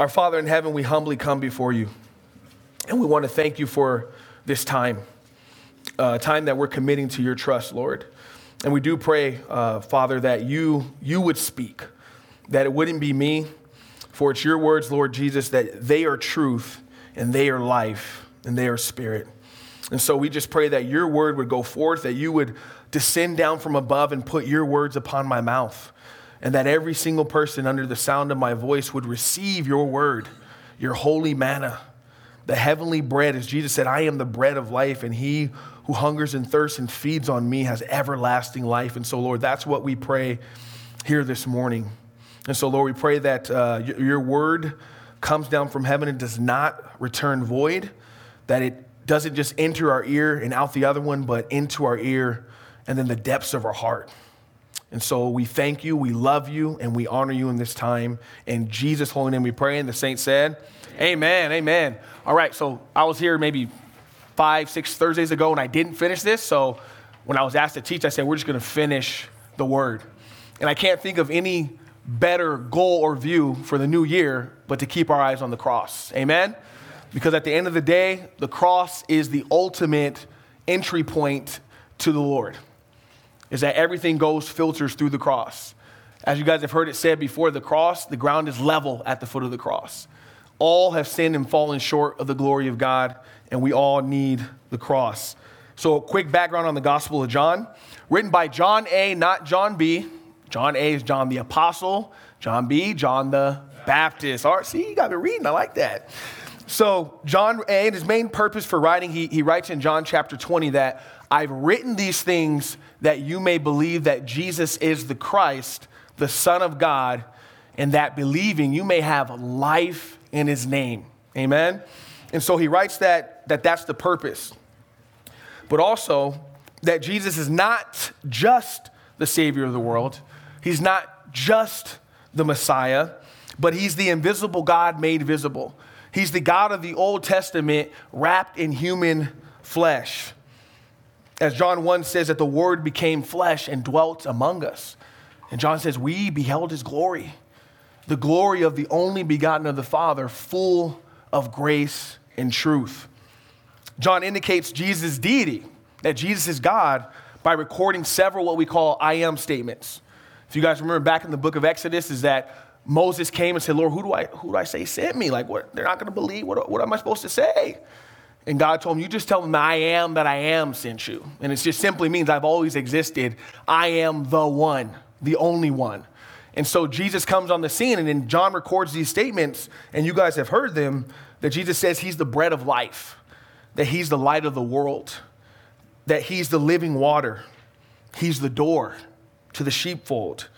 Our Father in heaven, we humbly come before you. And we want to thank you for this time, uh, time that we're committing to your trust, Lord. And we do pray, uh, Father, that you, you would speak, that it wouldn't be me, for it's your words, Lord Jesus, that they are truth and they are life and they are spirit. And so we just pray that your word would go forth, that you would descend down from above and put your words upon my mouth, and that every single person under the sound of my voice would receive your word, your holy manna, the heavenly bread. As Jesus said, I am the bread of life, and he who hungers and thirsts and feeds on me has everlasting life. And so, Lord, that's what we pray here this morning. And so, Lord, we pray that uh, your word comes down from heaven and does not return void, that it doesn't just enter our ear and out the other one, but into our ear and then the depths of our heart. And so we thank you, we love you, and we honor you in this time. In Jesus' holy name we pray. And the saints said, Amen, amen. All right, so I was here maybe five, six Thursdays ago and I didn't finish this. So when I was asked to teach, I said, We're just going to finish the word. And I can't think of any better goal or view for the new year but to keep our eyes on the cross. Amen? Because at the end of the day, the cross is the ultimate entry point to the Lord, is that everything goes, filters through the cross. As you guys have heard it said before, the cross, the ground is level at the foot of the cross. All have sinned and fallen short of the glory of God, and we all need the cross. So, a quick background on the Gospel of John, written by John A., not John B. John A is John the Apostle, John B, John the Baptist. All right, see, you got me reading. I like that. So, John A, and his main purpose for writing, he, he writes in John chapter 20 that I've written these things that you may believe that Jesus is the Christ, the Son of God, and that believing you may have life in his name. Amen? And so he writes that, that that's the purpose. But also that Jesus is not just the Savior of the world, he's not just the Messiah, but he's the invisible God made visible. He's the God of the Old Testament wrapped in human flesh. As John 1 says, that the Word became flesh and dwelt among us. And John says, We beheld his glory, the glory of the only begotten of the Father, full of grace and truth. John indicates Jesus' deity, that Jesus is God, by recording several what we call I am statements. If you guys remember back in the book of Exodus, is that Moses came and said, Lord, who do I, who do I say sent me? Like, what? They're not going to believe. What, what am I supposed to say? And God told him, You just tell them, I am that I am sent you. And it just simply means I've always existed. I am the one, the only one. And so Jesus comes on the scene, and then John records these statements, and you guys have heard them that Jesus says he's the bread of life, that he's the light of the world, that he's the living water, he's the door to the sheepfold,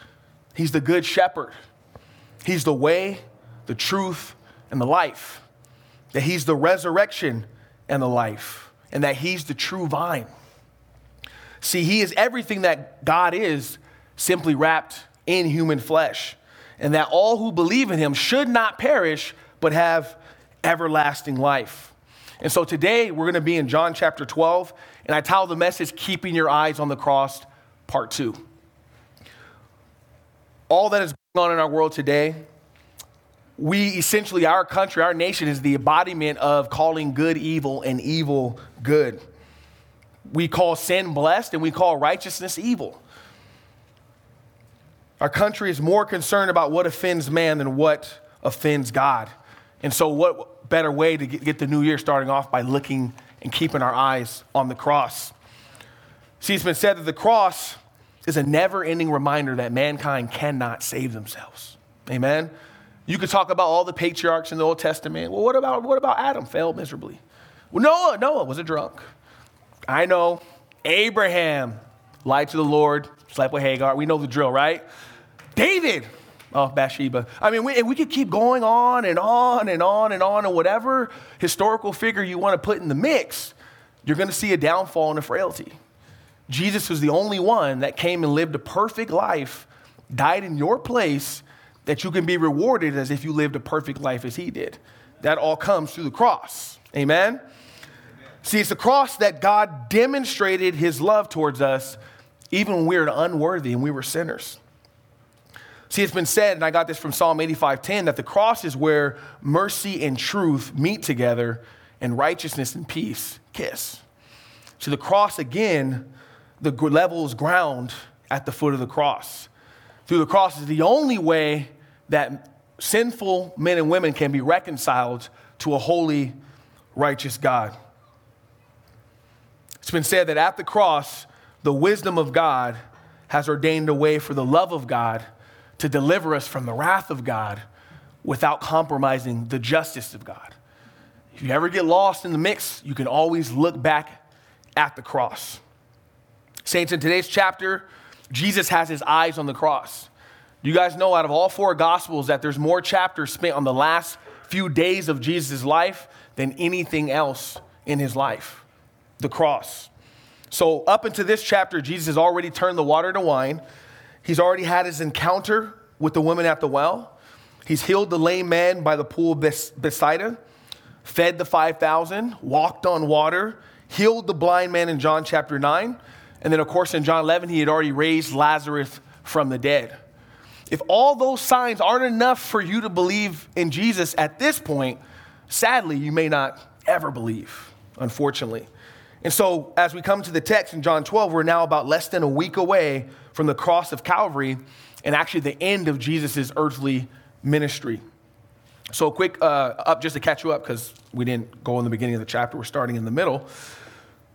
he's the good shepherd. He's the way, the truth, and the life. That He's the resurrection and the life. And that He's the true vine. See, He is everything that God is, simply wrapped in human flesh. And that all who believe in Him should not perish, but have everlasting life. And so today we're going to be in John chapter 12, and I title the message, Keeping Your Eyes on the Cross, part two. All that is going on in our world today, we essentially, our country, our nation is the embodiment of calling good evil and evil good. We call sin blessed and we call righteousness evil. Our country is more concerned about what offends man than what offends God. And so, what better way to get the new year starting off by looking and keeping our eyes on the cross? See, it's been said that the cross is a never ending reminder that mankind cannot save themselves. Amen? You could talk about all the patriarchs in the Old Testament. Well, what about, what about Adam? Failed miserably. Well, Noah, Noah was a drunk. I know. Abraham lied to the Lord, slept with Hagar. We know the drill, right? David, oh, Bathsheba. I mean, we, we could keep going on and on and on and on, and whatever historical figure you want to put in the mix, you're going to see a downfall and a frailty. Jesus was the only one that came and lived a perfect life, died in your place, that you can be rewarded as if you lived a perfect life as he did. That all comes through the cross. Amen? Amen? See, it's the cross that God demonstrated his love towards us, even when we were unworthy and we were sinners. See, it's been said, and I got this from Psalm 85:10, that the cross is where mercy and truth meet together, and righteousness and peace kiss. So the cross again, the levels ground at the foot of the cross. Through the cross is the only way that sinful men and women can be reconciled to a holy, righteous God. It's been said that at the cross, the wisdom of God has ordained a way for the love of God to deliver us from the wrath of God without compromising the justice of God. If you ever get lost in the mix, you can always look back at the cross. Saints, in today's chapter, Jesus has his eyes on the cross. Do you guys know out of all four gospels that there's more chapters spent on the last few days of Jesus' life than anything else in his life the cross. So, up into this chapter, Jesus has already turned the water to wine. He's already had his encounter with the woman at the well. He's healed the lame man by the pool of Bethsaida, fed the 5,000, walked on water, healed the blind man in John chapter 9. And then, of course, in John 11, he had already raised Lazarus from the dead. If all those signs aren't enough for you to believe in Jesus at this point, sadly, you may not ever believe, unfortunately. And so, as we come to the text in John 12, we're now about less than a week away from the cross of Calvary and actually the end of Jesus' earthly ministry. So, quick uh, up just to catch you up because we didn't go in the beginning of the chapter, we're starting in the middle.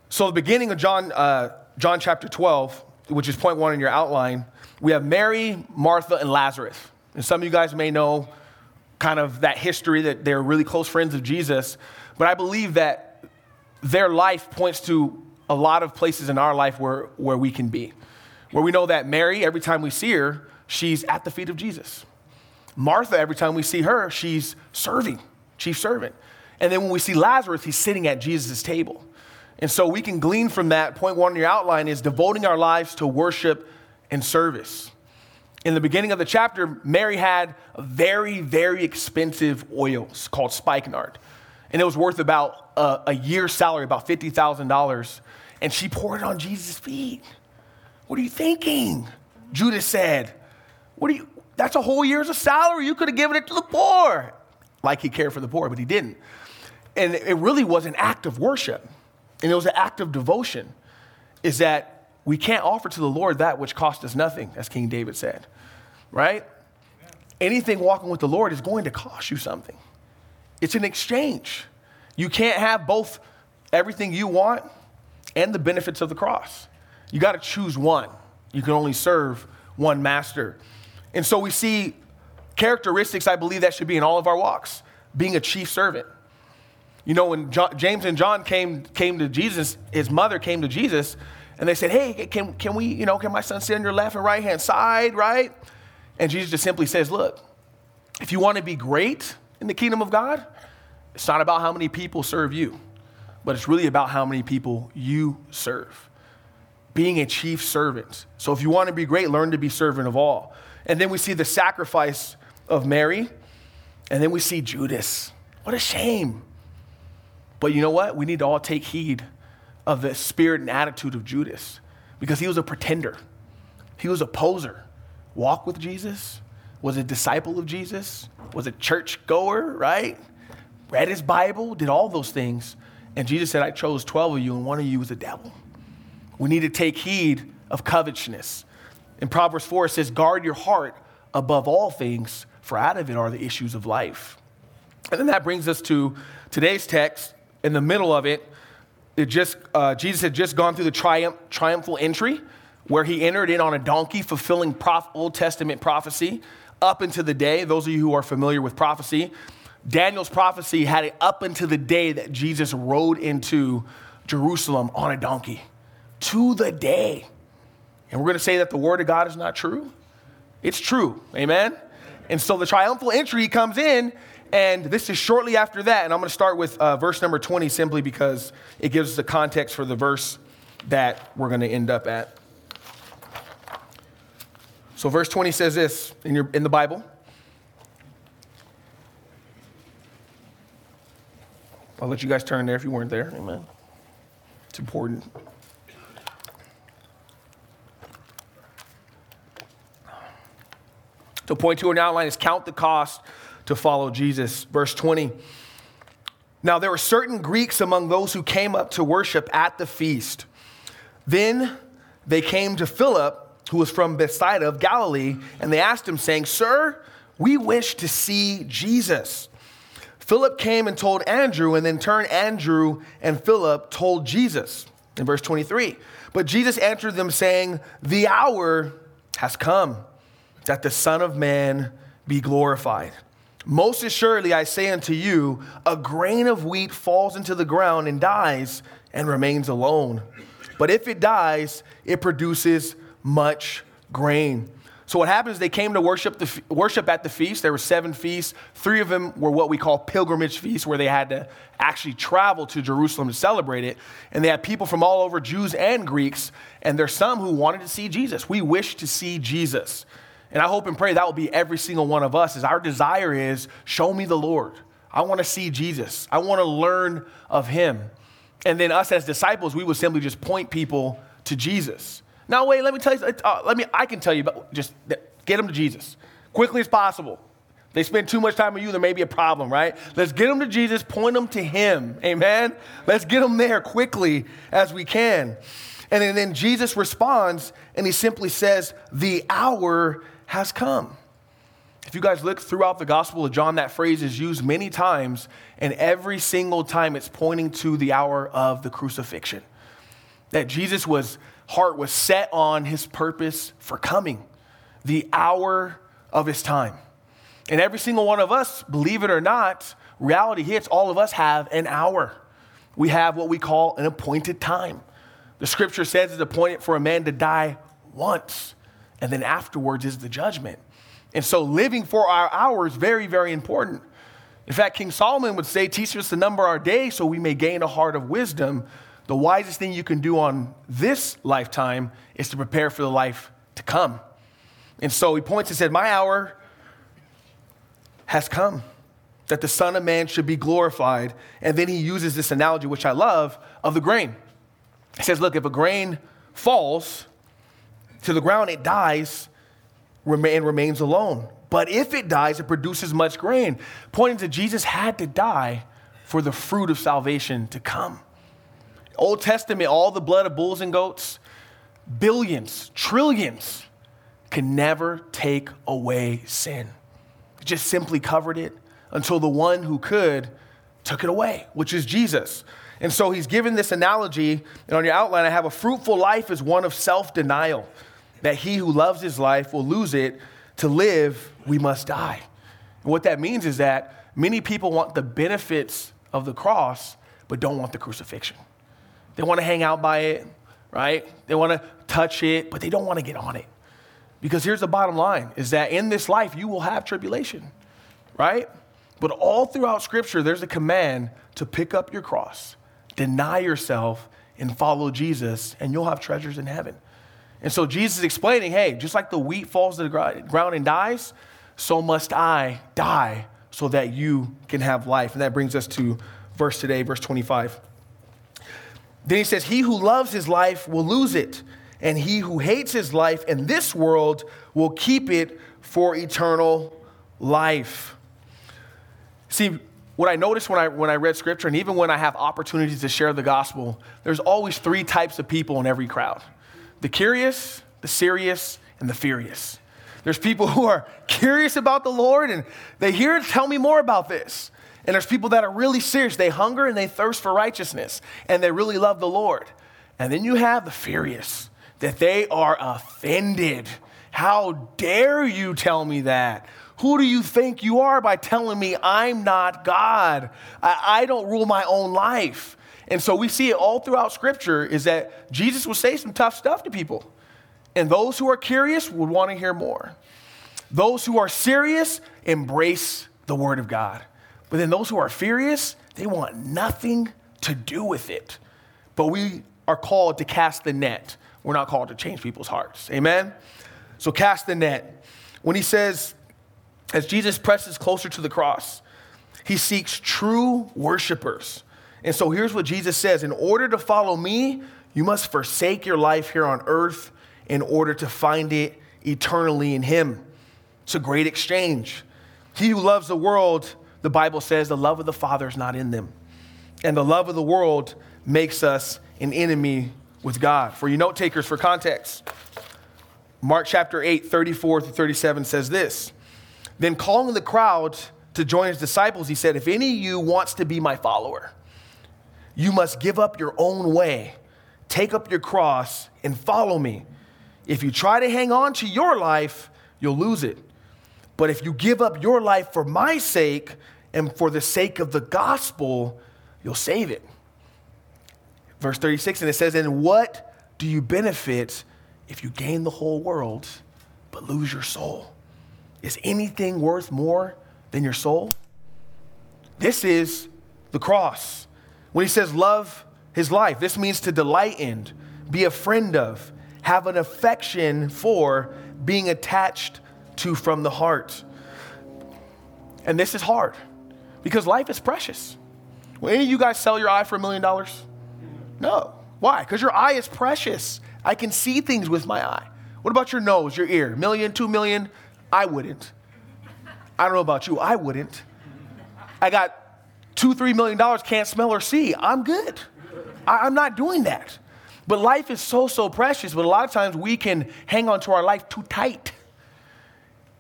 So, the beginning of John, uh, John chapter 12, which is point one in your outline, we have Mary, Martha, and Lazarus. And some of you guys may know kind of that history that they're really close friends of Jesus. But I believe that their life points to a lot of places in our life where, where we can be. Where we know that Mary, every time we see her, she's at the feet of Jesus. Martha, every time we see her, she's serving, chief servant. And then when we see Lazarus, he's sitting at Jesus' table. And so we can glean from that. Point one in your outline is devoting our lives to worship and service. In the beginning of the chapter, Mary had very, very expensive oil called spikenard. And it was worth about a, a year's salary, about $50,000. And she poured it on Jesus' feet. What are you thinking? Judas said, What are you? That's a whole year's of salary. You could have given it to the poor. Like he cared for the poor, but he didn't. And it really was an act of worship. And it was an act of devotion. Is that we can't offer to the Lord that which cost us nothing, as King David said. Right? Anything walking with the Lord is going to cost you something. It's an exchange. You can't have both everything you want and the benefits of the cross. You got to choose one. You can only serve one master. And so we see characteristics I believe that should be in all of our walks being a chief servant. You know, when John, James and John came, came to Jesus, his mother came to Jesus, and they said, Hey, can, can we, you know, can my son sit on your left and right hand side, right? And Jesus just simply says, Look, if you want to be great in the kingdom of God, it's not about how many people serve you, but it's really about how many people you serve being a chief servant. So if you want to be great, learn to be servant of all. And then we see the sacrifice of Mary, and then we see Judas. What a shame. But you know what? We need to all take heed of the spirit and attitude of Judas because he was a pretender, he was a poser. Walk with Jesus, was a disciple of Jesus, was a church goer, right? Read his Bible, did all those things. And Jesus said, I chose 12 of you, and one of you was a devil. We need to take heed of covetousness. In Proverbs 4, it says, Guard your heart above all things, for out of it are the issues of life. And then that brings us to today's text. In the middle of it, it just, uh, Jesus had just gone through the triumph, triumphal entry where he entered in on a donkey, fulfilling prof- Old Testament prophecy up into the day. Those of you who are familiar with prophecy, Daniel's prophecy had it up into the day that Jesus rode into Jerusalem on a donkey to the day. And we're going to say that the word of God is not true? It's true. Amen? And so the triumphal entry comes in, and this is shortly after that. And I'm going to start with uh, verse number 20 simply because it gives us the context for the verse that we're going to end up at. So, verse 20 says this in, your, in the Bible. I'll let you guys turn there if you weren't there. Amen. It's important. So, point two in the outline is count the cost to follow Jesus. Verse 20. Now, there were certain Greeks among those who came up to worship at the feast. Then they came to Philip, who was from Bethsaida of Galilee, and they asked him, saying, Sir, we wish to see Jesus. Philip came and told Andrew, and then turned Andrew and Philip told Jesus. In verse 23, but Jesus answered them, saying, The hour has come that the Son of Man be glorified. Most assuredly, I say unto you, a grain of wheat falls into the ground and dies and remains alone. But if it dies, it produces much grain. So what happens? They came to worship the worship at the feast. There were seven feasts. Three of them were what we call pilgrimage feasts, where they had to actually travel to Jerusalem to celebrate it. And they had people from all over, Jews and Greeks. And there's some who wanted to see Jesus. We wish to see Jesus. And I hope and pray that will be every single one of us. Is our desire is show me the Lord. I want to see Jesus. I want to learn of Him. And then us as disciples, we would simply just point people to Jesus. Now, wait, let me tell you, uh, let me, I can tell you, but just get them to Jesus quickly as possible. They spend too much time with you, there may be a problem, right? Let's get them to Jesus, point them to Him. Amen? Let's get them there quickly as we can. And then, then Jesus responds and He simply says, The hour has come. If you guys look throughout the Gospel of John, that phrase is used many times, and every single time it's pointing to the hour of the crucifixion. That Jesus was heart was set on his purpose for coming, the hour of his time. And every single one of us, believe it or not, reality hits, all of us have an hour. We have what we call an appointed time. The scripture says it's appointed for a man to die once, and then afterwards is the judgment. And so living for our hour is very, very important. In fact, King Solomon would say, Teach us to number our days so we may gain a heart of wisdom the wisest thing you can do on this lifetime is to prepare for the life to come. And so he points and said, My hour has come that the Son of Man should be glorified. And then he uses this analogy, which I love, of the grain. He says, Look, if a grain falls to the ground, it dies and remains alone. But if it dies, it produces much grain, pointing to Jesus had to die for the fruit of salvation to come. Old Testament, all the blood of bulls and goats, billions, trillions, can never take away sin. It just simply covered it until the one who could took it away, which is Jesus. And so he's given this analogy, and on your outline, I have a fruitful life is one of self denial, that he who loves his life will lose it. To live, we must die. And what that means is that many people want the benefits of the cross, but don't want the crucifixion. They want to hang out by it, right? They want to touch it, but they don't want to get on it. Because here's the bottom line is that in this life you will have tribulation, right? But all throughout scripture there's a command to pick up your cross, deny yourself and follow Jesus and you'll have treasures in heaven. And so Jesus is explaining, hey, just like the wheat falls to the ground and dies, so must I die so that you can have life. And that brings us to verse today, verse 25. Then he says, He who loves his life will lose it, and he who hates his life in this world will keep it for eternal life. See, what I noticed when I, when I read scripture, and even when I have opportunities to share the gospel, there's always three types of people in every crowd the curious, the serious, and the furious. There's people who are curious about the Lord and they hear, it. tell me more about this. And there's people that are really serious. They hunger and they thirst for righteousness and they really love the Lord. And then you have the furious, that they are offended. How dare you tell me that? Who do you think you are by telling me I'm not God? I, I don't rule my own life. And so we see it all throughout Scripture is that Jesus will say some tough stuff to people. And those who are curious would want to hear more. Those who are serious embrace the Word of God. But then those who are furious, they want nothing to do with it. But we are called to cast the net. We're not called to change people's hearts. Amen? So cast the net. When he says, as Jesus presses closer to the cross, he seeks true worshipers. And so here's what Jesus says In order to follow me, you must forsake your life here on earth in order to find it eternally in him. It's a great exchange. He who loves the world, the Bible says, the love of the Father is not in them. And the love of the world makes us an enemy with God. For you note takers, for context, Mark chapter 8, 34 through 37 says this Then calling the crowd to join his disciples, he said, If any of you wants to be my follower, you must give up your own way, take up your cross, and follow me. If you try to hang on to your life, you'll lose it. But if you give up your life for my sake and for the sake of the gospel, you'll save it. Verse 36, and it says, And what do you benefit if you gain the whole world but lose your soul? Is anything worth more than your soul? This is the cross. When he says love his life, this means to delight in, be a friend of, have an affection for, being attached to from the heart. And this is hard because life is precious. Will any of you guys sell your eye for a million dollars? No. Why? Because your eye is precious. I can see things with my eye. What about your nose, your ear? Million, two million? I wouldn't. I don't know about you, I wouldn't. I got two, three million dollars, can't smell or see. I'm good. I, am not doing that. But life is so, so precious, but a lot of times we can hang on to our life too tight.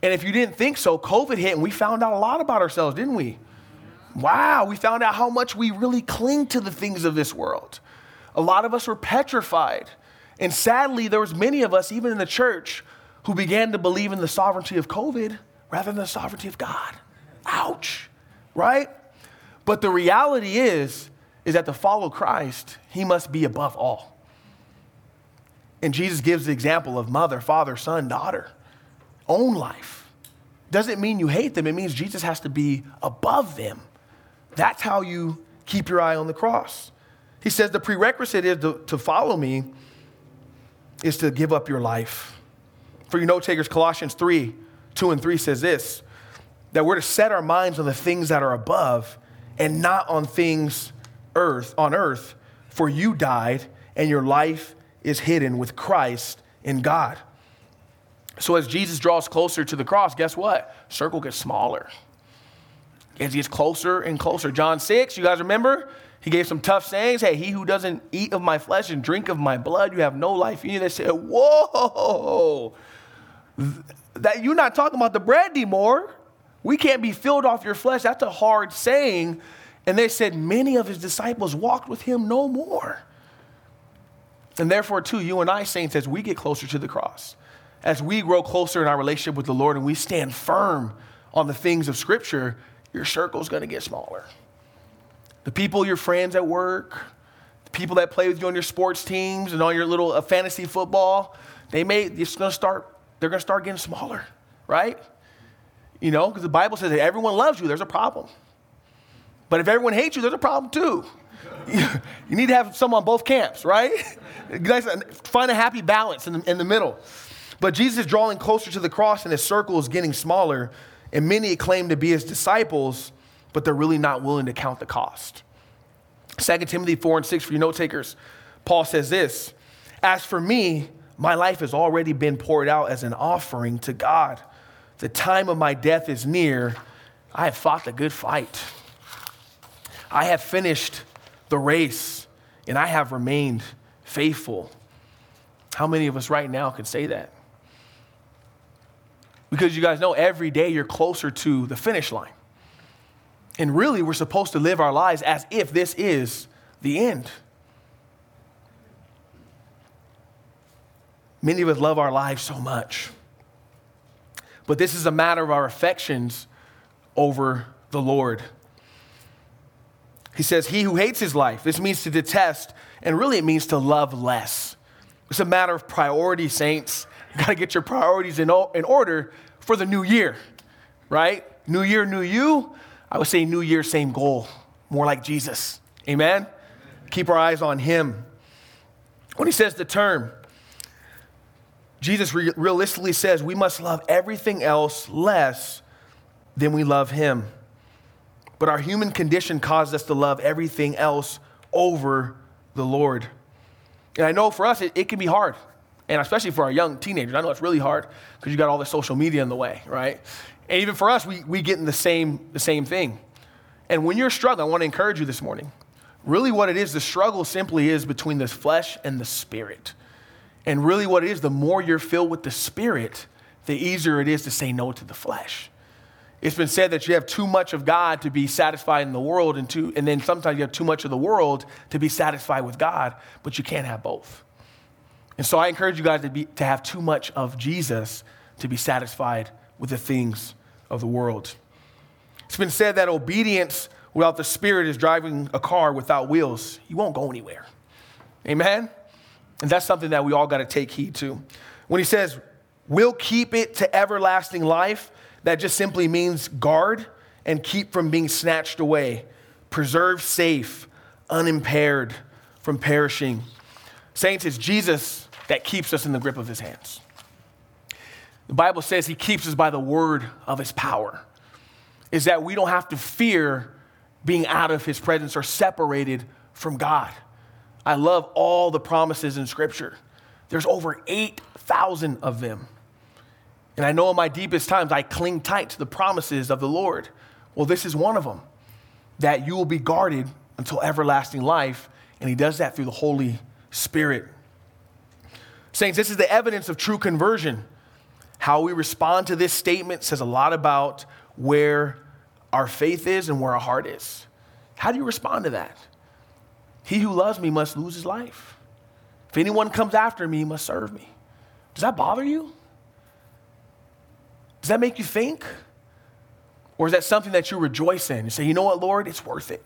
And if you didn't think so, COVID hit and we found out a lot about ourselves, didn't we? Wow, we found out how much we really cling to the things of this world. A lot of us were petrified. And sadly, there was many of us, even in the church, who began to believe in the sovereignty of COVID rather than the sovereignty of God. Ouch, right? But the reality is, is that to follow Christ, he must be above all. And Jesus gives the example of mother, father, son, daughter, own life. Doesn't mean you hate them, it means Jesus has to be above them. That's how you keep your eye on the cross. He says the prerequisite is to, to follow me is to give up your life. For your note takers, Colossians 3 2 and 3 says this that we're to set our minds on the things that are above and not on things earth on earth for you died and your life is hidden with Christ in God. So as Jesus draws closer to the cross, guess what? Circle gets smaller. As he gets closer and closer. John 6, you guys remember? He gave some tough sayings. Hey, he who doesn't eat of my flesh and drink of my blood, you have no life in you. They said, Whoa, that you're not talking about the bread anymore. We can't be filled off your flesh. That's a hard saying. And they said, Many of his disciples walked with him no more. And therefore, too, you and I, saints, as we get closer to the cross, as we grow closer in our relationship with the Lord and we stand firm on the things of Scripture, your circle's to get smaller. The people, your friends at work, the people that play with you on your sports teams and on your little uh, fantasy football, they may, it's to start, they're to start getting smaller, right? You know, because the Bible says that everyone loves you, there's a problem. But if everyone hates you, there's a problem too. you need to have some on both camps, right? Uh, find a happy balance in the, in the middle. But Jesus is drawing closer to the cross and his circle is getting smaller. And many claim to be his disciples, but they're really not willing to count the cost. 2 Timothy 4 and 6 for your note takers, Paul says this As for me, my life has already been poured out as an offering to God. The time of my death is near. I have fought the good fight. I have finished the race and I have remained faithful. How many of us right now can say that? Because you guys know every day you're closer to the finish line. And really, we're supposed to live our lives as if this is the end. Many of us love our lives so much. But this is a matter of our affections over the Lord. He says, He who hates his life, this means to detest, and really it means to love less. It's a matter of priority, saints. You got to get your priorities in, in order for the new year, right? New year, new you. I would say new year, same goal, more like Jesus. Amen? Keep our eyes on him. When he says the term, Jesus re- realistically says we must love everything else less than we love him. But our human condition causes us to love everything else over the Lord. And I know for us, it, it can be hard. And especially for our young teenagers, I know it's really hard because you got all the social media in the way, right? And even for us, we, we get in the same, the same thing. And when you're struggling, I want to encourage you this morning. Really, what it is, the struggle simply is between the flesh and the spirit. And really, what it is, the more you're filled with the spirit, the easier it is to say no to the flesh. It's been said that you have too much of God to be satisfied in the world, and, too, and then sometimes you have too much of the world to be satisfied with God, but you can't have both. And so I encourage you guys to, be, to have too much of Jesus to be satisfied with the things of the world. It's been said that obedience without the Spirit is driving a car without wheels. You won't go anywhere. Amen? And that's something that we all got to take heed to. When he says, we'll keep it to everlasting life, that just simply means guard and keep from being snatched away, preserve safe, unimpaired from perishing. Saints, it's Jesus that keeps us in the grip of his hands. The Bible says he keeps us by the word of his power is that we don't have to fear being out of his presence or separated from God. I love all the promises in Scripture. There's over 8,000 of them. And I know in my deepest times, I cling tight to the promises of the Lord. Well, this is one of them that you will be guarded until everlasting life. And He does that through the Holy Spirit. Saints, this is the evidence of true conversion. How we respond to this statement says a lot about where our faith is and where our heart is. How do you respond to that? He who loves me must lose his life. If anyone comes after me, he must serve me. Does that bother you? Does that make you think? Or is that something that you rejoice in? You say, you know what, Lord, it's worth it.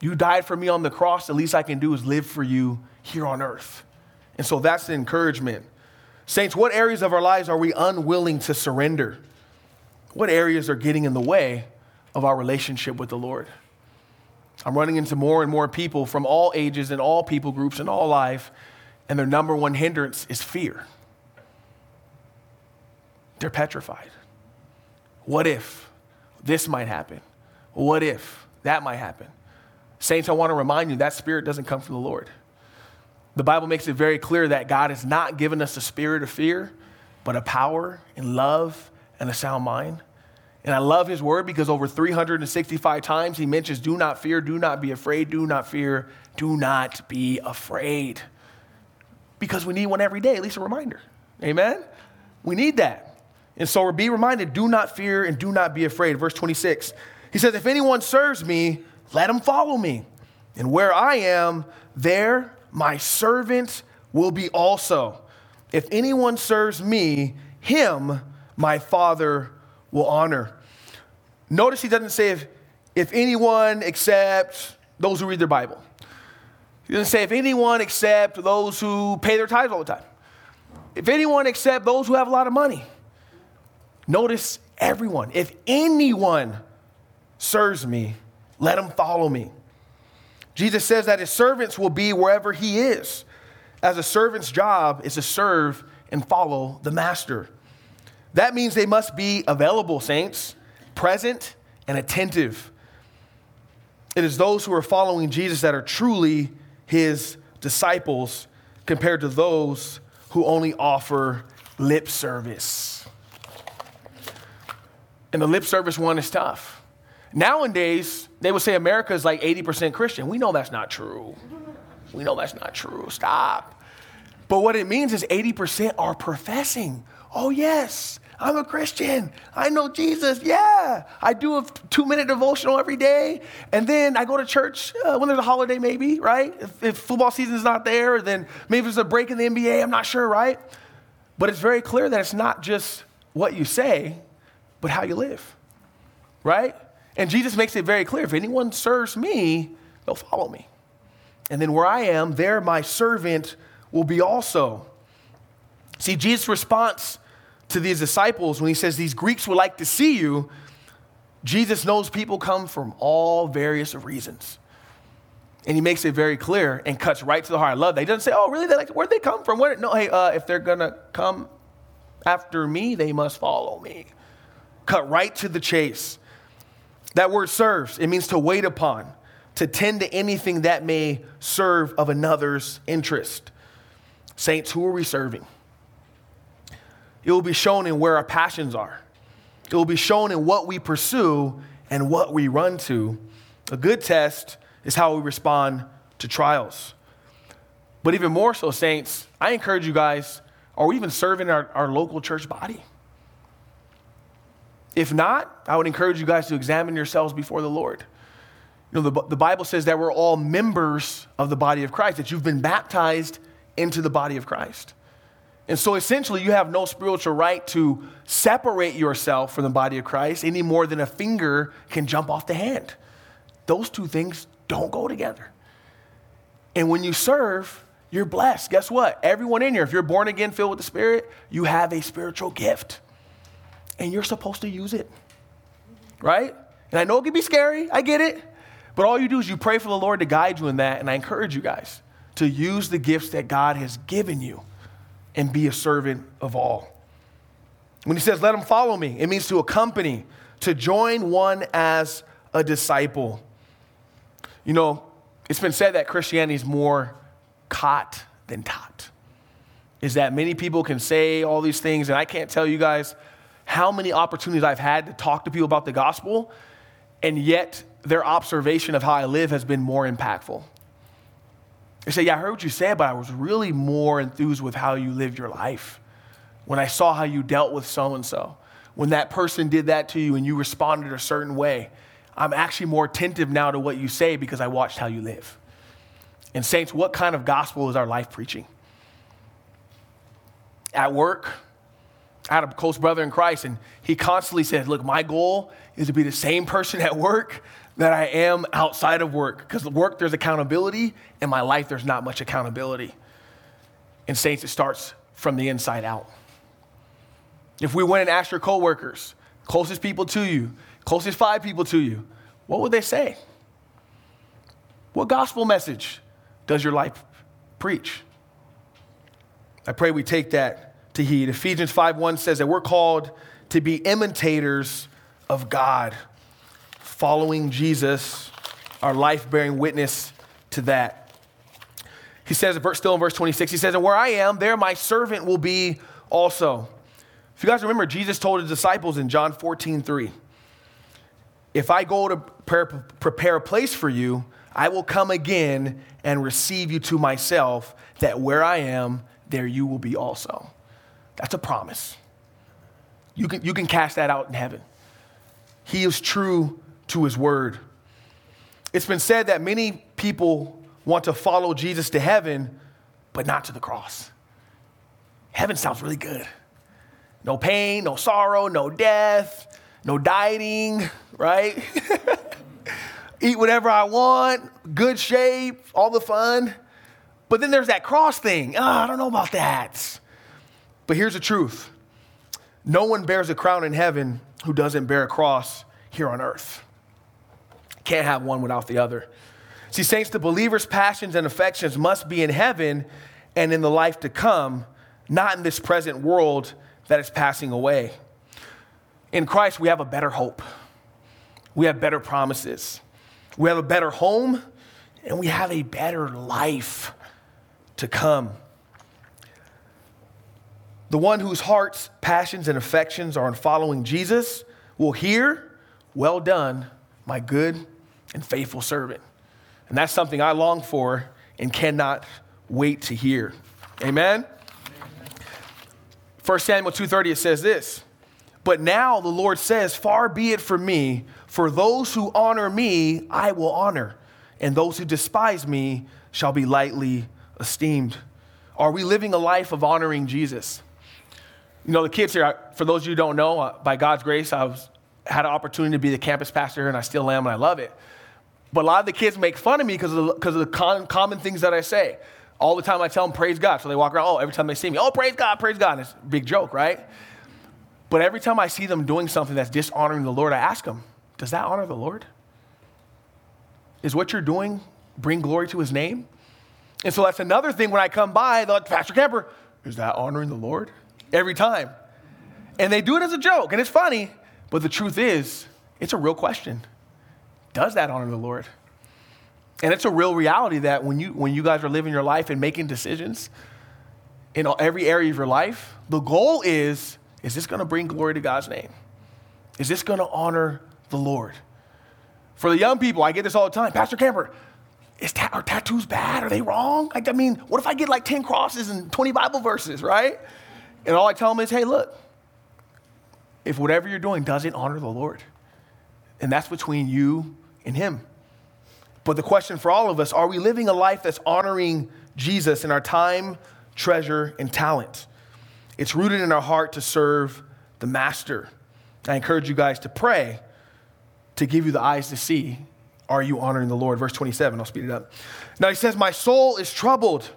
You died for me on the cross. The least I can do is live for you here on earth. And so that's the encouragement. Saints, what areas of our lives are we unwilling to surrender? what areas are getting in the way of our relationship with the Lord? I'm running into more and more people from all ages and all people groups and all life, and their number one hindrance is fear. They're petrified. What if this might happen? What if that might happen? Saints, I want to remind you that spirit doesn't come from the Lord. The Bible makes it very clear that God has not given us a spirit of fear, but a power and love and a sound mind. And I love his word because over 365 times he mentions, do not fear, do not be afraid, do not fear, do not be afraid. Because we need one every day, at least a reminder. Amen? We need that. And so be reminded, do not fear and do not be afraid. Verse 26, he says, If anyone serves me, let him follow me. And where I am, there my servant will be also. If anyone serves me, him my Father will honor. Notice he doesn't say if, if anyone except those who read their Bible. He doesn't say if anyone except those who pay their tithes all the time. If anyone except those who have a lot of money. Notice everyone. If anyone serves me, let him follow me. Jesus says that his servants will be wherever he is, as a servant's job is to serve and follow the master. That means they must be available, saints, present and attentive. It is those who are following Jesus that are truly his disciples compared to those who only offer lip service. And the lip service one is tough. Nowadays, they would say America is like 80% Christian. We know that's not true. We know that's not true. Stop. But what it means is 80% are professing. Oh, yes, I'm a Christian. I know Jesus. Yeah. I do a two minute devotional every day. And then I go to church uh, when there's a holiday, maybe, right? If, if football season's not there, then maybe there's a break in the NBA. I'm not sure, right? But it's very clear that it's not just what you say, but how you live, right? And Jesus makes it very clear if anyone serves me, they'll follow me. And then where I am, there my servant will be also. See, Jesus' response to these disciples when he says, These Greeks would like to see you, Jesus knows people come from all various reasons. And he makes it very clear and cuts right to the heart. I love that. He doesn't say, Oh, really? They like, where'd they come from? Where? No, hey, uh, if they're going to come after me, they must follow me. Cut right to the chase. That word serves, it means to wait upon, to tend to anything that may serve of another's interest. Saints, who are we serving? It will be shown in where our passions are. It will be shown in what we pursue and what we run to. A good test is how we respond to trials. But even more so, saints, I encourage you guys are we even serving our, our local church body? If not, I would encourage you guys to examine yourselves before the Lord. You know, the, the Bible says that we're all members of the body of Christ, that you've been baptized into the body of Christ. And so essentially, you have no spiritual right to separate yourself from the body of Christ any more than a finger can jump off the hand. Those two things don't go together. And when you serve, you're blessed. Guess what? Everyone in here, if you're born again, filled with the Spirit, you have a spiritual gift. And you're supposed to use it. Right? And I know it can be scary. I get it. But all you do is you pray for the Lord to guide you in that. And I encourage you guys to use the gifts that God has given you and be a servant of all. When he says, let them follow me, it means to accompany, to join one as a disciple. You know, it's been said that Christianity is more caught than taught. Is that many people can say all these things, and I can't tell you guys how many opportunities I've had to talk to people about the gospel, and yet their observation of how I live has been more impactful. They say, Yeah, I heard what you said, but I was really more enthused with how you lived your life. When I saw how you dealt with so and so, when that person did that to you and you responded a certain way, I'm actually more attentive now to what you say because I watched how you live. And, saints, what kind of gospel is our life preaching? At work, I had a close brother in Christ, and he constantly said, Look, my goal is to be the same person at work that I am outside of work. Because work, there's accountability. In my life, there's not much accountability. And saints, it starts from the inside out. If we went and asked your coworkers, closest people to you, closest five people to you, what would they say? What gospel message does your life preach? I pray we take that to heed. Ephesians 5:1 says that we're called to be imitators of God following Jesus, our life bearing witness to that. He says, still in verse 26, he says, And where I am, there my servant will be also. If you guys remember, Jesus told his disciples in John 14, 3, If I go to prepare a place for you, I will come again and receive you to myself, that where I am, there you will be also. That's a promise. You can, you can cast that out in heaven. He is true to his word. It's been said that many people want to follow Jesus to heaven, but not to the cross. Heaven sounds really good. No pain, no sorrow, no death, no dieting, right? Eat whatever I want, good shape, all the fun. But then there's that cross thing. Oh, I don't know about that. But here's the truth no one bears a crown in heaven who doesn't bear a cross here on earth. Can't have one without the other. See, saints, the believer's passions and affections must be in heaven and in the life to come, not in this present world that is passing away. In Christ, we have a better hope. We have better promises. We have a better home, and we have a better life to come. The one whose hearts, passions, and affections are in following Jesus will hear, Well done, my good and faithful servant. And that's something I long for and cannot wait to hear. Amen. 1 Samuel 2:30 it says this. But now the Lord says, "Far be it from me, for those who honor me, I will honor, and those who despise me shall be lightly esteemed." Are we living a life of honoring Jesus? You know, the kids here, for those of you who don't know, uh, by God's grace, I was, had an opportunity to be the campus pastor and I still am, and I love it. But a lot of the kids make fun of me because of the, of the con- common things that I say. All the time I tell them, praise God. So they walk around, oh, every time they see me, oh, praise God, praise God. And it's a big joke, right? But every time I see them doing something that's dishonoring the Lord, I ask them, does that honor the Lord? Is what you're doing bring glory to his name? And so that's another thing when I come by, they're like, Pastor Kemper, is that honoring the Lord? Every time. And they do it as a joke, and it's funny, but the truth is, it's a real question. Does that honor the Lord? And it's a real reality that when you, when you guys are living your life and making decisions, in every area of your life, the goal is is this going to bring glory to God's name? Is this going to honor the Lord? For the young people, I get this all the time. Pastor Camper, is ta- are tattoos bad? Are they wrong? Like, I mean, what if I get like 10 crosses and 20 Bible verses, right? And all I tell them is, hey, look, if whatever you're doing doesn't honor the Lord, and that's between you and Him. But the question for all of us are we living a life that's honoring Jesus in our time, treasure, and talent? It's rooted in our heart to serve the Master. I encourage you guys to pray to give you the eyes to see are you honoring the Lord? Verse 27, I'll speed it up. Now he says, My soul is troubled.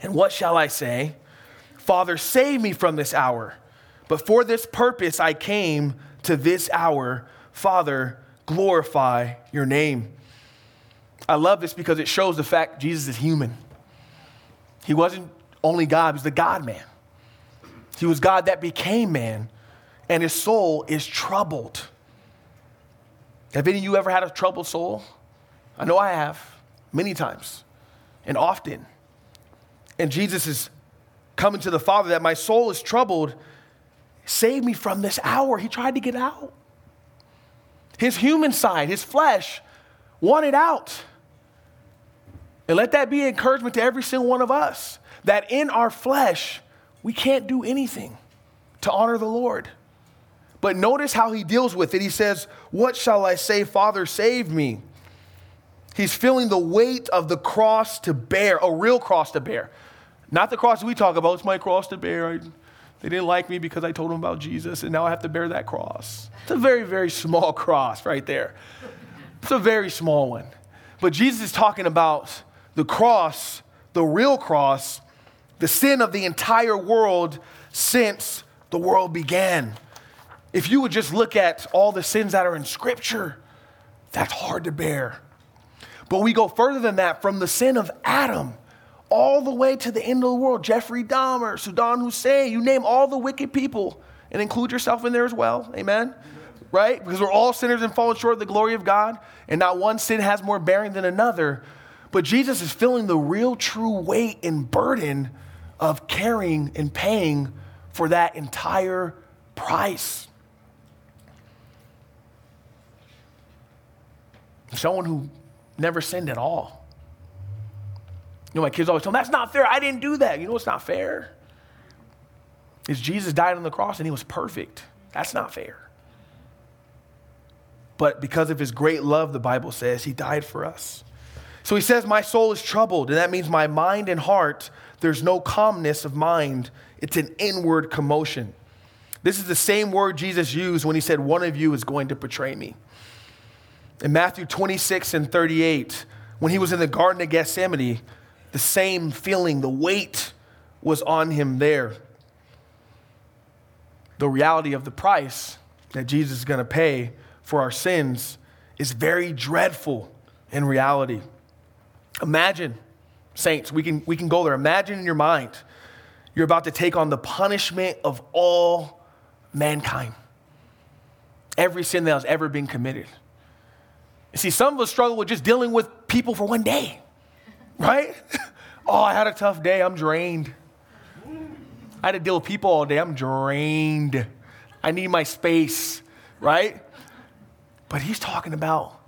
And what shall I say? Father, save me from this hour. But for this purpose I came to this hour. Father, glorify your name. I love this because it shows the fact Jesus is human. He wasn't only God, he was the God man. He was God that became man, and his soul is troubled. Have any of you ever had a troubled soul? I know I have, many times and often. And Jesus is coming to the Father that my soul is troubled. Save me from this hour. He tried to get out. His human side, his flesh, wanted out. And let that be encouragement to every single one of us that in our flesh, we can't do anything to honor the Lord. But notice how he deals with it. He says, What shall I say, Father, save me? He's feeling the weight of the cross to bear, a real cross to bear. Not the cross we talk about, it's my cross to bear. They didn't like me because I told them about Jesus, and now I have to bear that cross. It's a very, very small cross right there. It's a very small one. But Jesus is talking about the cross, the real cross, the sin of the entire world since the world began. If you would just look at all the sins that are in Scripture, that's hard to bear. But we go further than that from the sin of Adam all the way to the end of the world. Jeffrey Dahmer, Saddam Hussein, you name all the wicked people and include yourself in there as well. Amen? Right? Because we're all sinners and fallen short of the glory of God, and not one sin has more bearing than another. But Jesus is feeling the real true weight and burden of carrying and paying for that entire price. Someone who never sinned at all. You know, my kids always tell me, that's not fair. I didn't do that. You know what's not fair? Is Jesus died on the cross and he was perfect. That's not fair. But because of his great love, the Bible says, he died for us. So he says, My soul is troubled, and that means my mind and heart, there's no calmness of mind. It's an inward commotion. This is the same word Jesus used when he said, One of you is going to betray me. In Matthew 26 and 38, when he was in the Garden of Gethsemane, the same feeling, the weight was on him there. The reality of the price that Jesus is going to pay for our sins is very dreadful in reality. Imagine, saints, we can, we can go there. Imagine in your mind, you're about to take on the punishment of all mankind, every sin that has ever been committed. You see, some of us struggle with just dealing with people for one day, right? oh, I had a tough day. I'm drained. I had to deal with people all day. I'm drained. I need my space, right? But he's talking about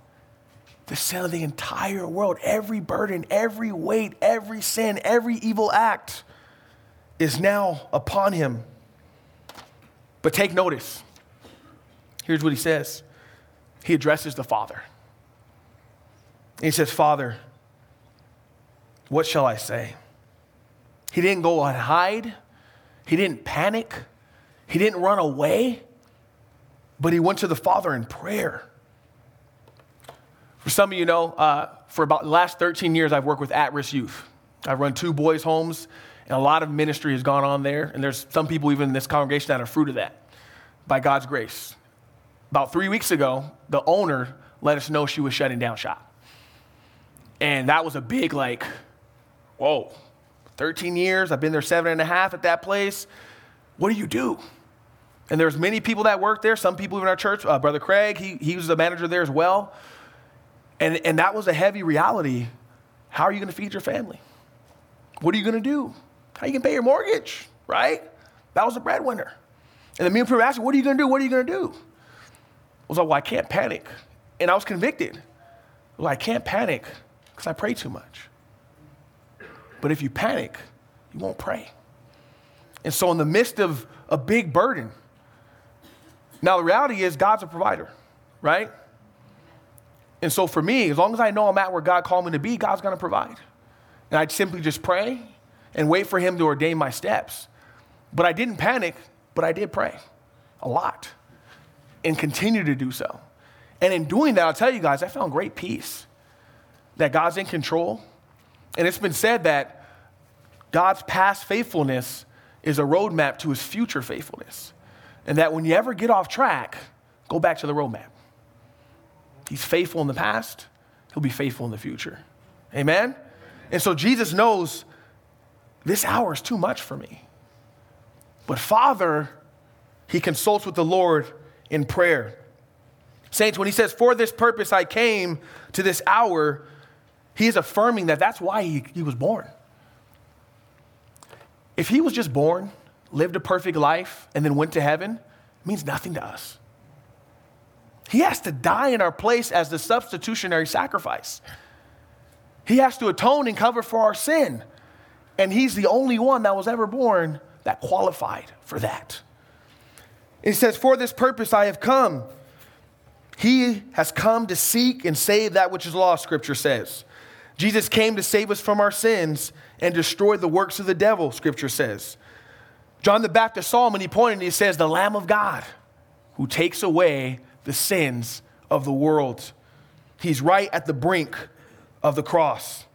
the sin of the entire world. Every burden, every weight, every sin, every evil act is now upon him. But take notice. Here's what he says He addresses the Father. And He says, Father, what shall I say? He didn't go and hide. He didn't panic. He didn't run away. But he went to the Father in prayer. For some of you know, uh, for about the last 13 years, I've worked with at risk youth. I've run two boys' homes, and a lot of ministry has gone on there. And there's some people, even in this congregation, that are fruit of that by God's grace. About three weeks ago, the owner let us know she was shutting down shop. And that was a big, like, whoa, 13 years. I've been there seven and a half at that place. What do you do? And there's many people that work there. Some people in our church, uh, Brother Craig, he, he was the manager there as well. And, and that was a heavy reality. How are you going to feed your family? What are you going to do? How are you can pay your mortgage, right? That was the breadwinner. And the me and Peter asked, What are you going to do? What are you going to do? I was like, Well, I can't panic. And I was convicted. Well, I can't panic because I pray too much. But if you panic, you won't pray. And so, in the midst of a big burden, now the reality is God's a provider, right? And so, for me, as long as I know I'm at where God called me to be, God's going to provide. And I'd simply just pray and wait for Him to ordain my steps. But I didn't panic, but I did pray a lot and continue to do so. And in doing that, I'll tell you guys, I found great peace that God's in control. And it's been said that God's past faithfulness is a roadmap to his future faithfulness. And that when you ever get off track, go back to the roadmap. He's faithful in the past, he'll be faithful in the future. Amen? And so Jesus knows this hour is too much for me. But Father, he consults with the Lord in prayer. Saints, when he says, For this purpose I came to this hour, he is affirming that that's why he, he was born. If he was just born, lived a perfect life, and then went to heaven, it means nothing to us. He has to die in our place as the substitutionary sacrifice. He has to atone and cover for our sin. And he's the only one that was ever born that qualified for that. It says, For this purpose I have come. He has come to seek and save that which is lost, scripture says. Jesus came to save us from our sins and destroy the works of the devil, scripture says. John the Baptist saw him and he pointed and he says, The Lamb of God who takes away the sins of the world. He's right at the brink of the cross.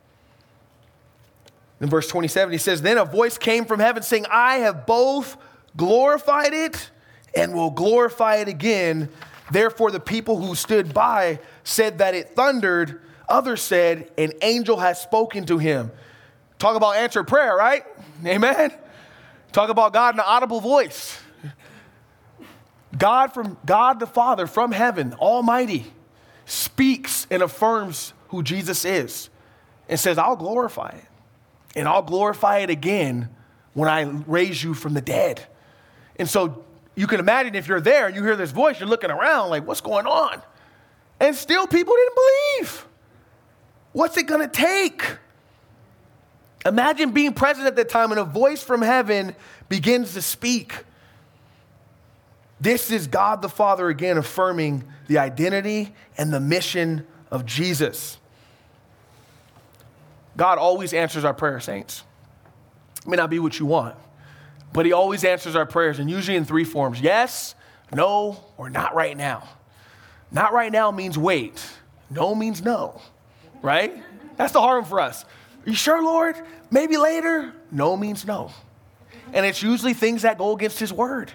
In verse 27, he says, Then a voice came from heaven saying, I have both glorified it and will glorify it again. Therefore, the people who stood by said that it thundered. Others said, An angel has spoken to him. Talk about answered prayer, right? Amen. Talk about God in an audible voice. God from God the Father from heaven, Almighty, speaks and affirms who Jesus is and says, I'll glorify it. And I'll glorify it again when I raise you from the dead. And so you can imagine if you're there and you hear this voice, you're looking around like, what's going on? And still people didn't believe. What's it gonna take? Imagine being present at that time and a voice from heaven begins to speak. This is God the Father again affirming the identity and the mission of Jesus. God always answers our prayer, saints. It may not be what you want, but He always answers our prayers, and usually in three forms yes, no, or not right now. Not right now means wait, no means no, right? That's the hard one for us. Are you sure, Lord? Maybe later? No means no. And it's usually things that go against His word.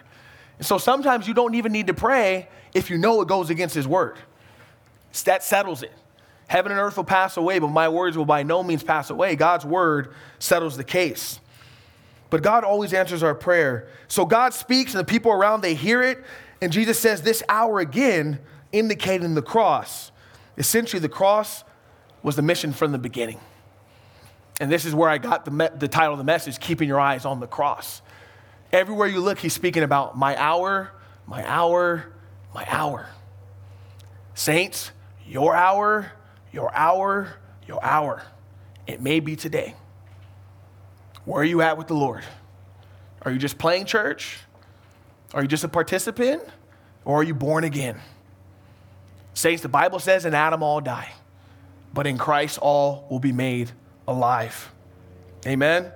And so sometimes you don't even need to pray if you know it goes against His word. That settles it. Heaven and earth will pass away, but my words will by no means pass away. God's word settles the case. But God always answers our prayer. So God speaks, and the people around, they hear it. And Jesus says, This hour again, indicating the cross. Essentially, the cross was the mission from the beginning. And this is where I got the, me- the title of the message Keeping Your Eyes on the Cross. Everywhere you look, he's speaking about my hour, my hour, my hour. Saints, your hour, your hour, your hour. It may be today. Where are you at with the Lord? Are you just playing church? Are you just a participant? Or are you born again? Saints, the Bible says in Adam all die, but in Christ all will be made alive. Amen?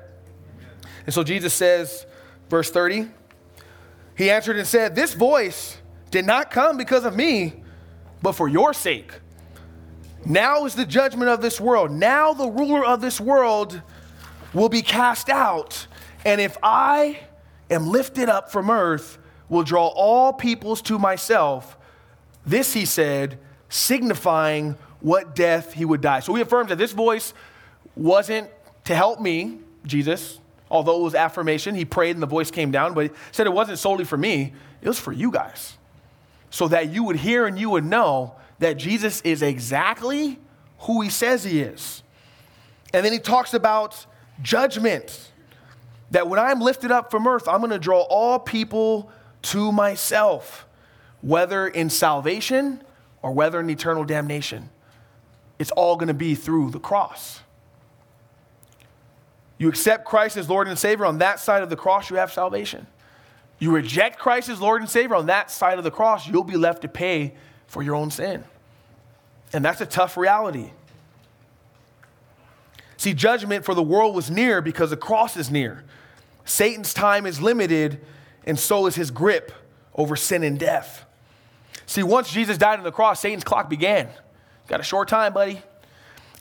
And so Jesus says, verse 30, he answered and said, This voice did not come because of me, but for your sake. Now is the judgment of this world. Now the ruler of this world will be cast out. And if I am lifted up from earth, will draw all peoples to myself. This he said, signifying what death he would die. So he affirms that this voice wasn't to help me, Jesus, although it was affirmation. He prayed and the voice came down, but he said it wasn't solely for me, it was for you guys. So that you would hear and you would know that Jesus is exactly who he says he is. And then he talks about judgment. that when I'm lifted up from earth, I'm going to draw all people to myself, whether in salvation or whether in eternal damnation. It's all going to be through the cross. You accept Christ as Lord and Savior on that side of the cross, you have salvation. You reject Christ as Lord and Savior on that side of the cross, you'll be left to pay for your own sin. And that's a tough reality. See, judgment for the world was near because the cross is near. Satan's time is limited, and so is his grip over sin and death. See, once Jesus died on the cross, Satan's clock began. Got a short time, buddy.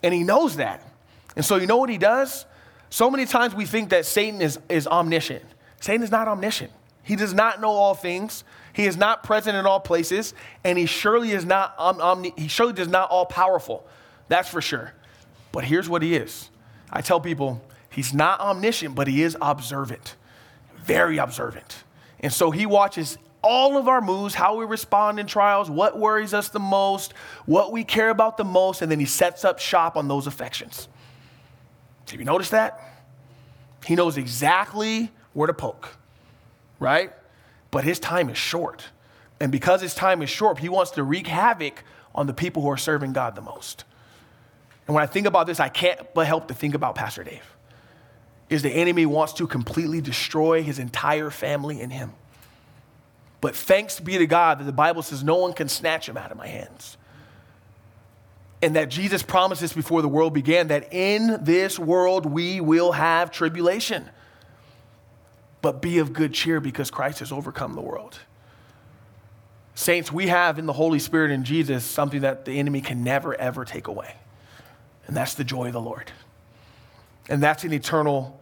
And he knows that. And so, you know what he does? So many times we think that Satan is, is omniscient. Satan is not omniscient. He does not know all things. He is not present in all places, and he surely is not omni, he surely does not all powerful. That's for sure. But here's what he is. I tell people, he's not omniscient, but he is observant. Very observant. And so he watches all of our moves, how we respond in trials, what worries us the most, what we care about the most, and then he sets up shop on those affections. Have you noticed that? He knows exactly where to poke, right? But his time is short. And because his time is short, he wants to wreak havoc on the people who are serving God the most. And when I think about this, I can't but help to think about Pastor Dave. Is the enemy wants to completely destroy his entire family and him. But thanks be to God that the Bible says no one can snatch him out of my hands. And that Jesus promised this before the world began that in this world we will have tribulation. But be of good cheer because Christ has overcome the world. Saints, we have in the Holy Spirit in Jesus something that the enemy can never, ever take away. And that's the joy of the Lord. And that's an eternal,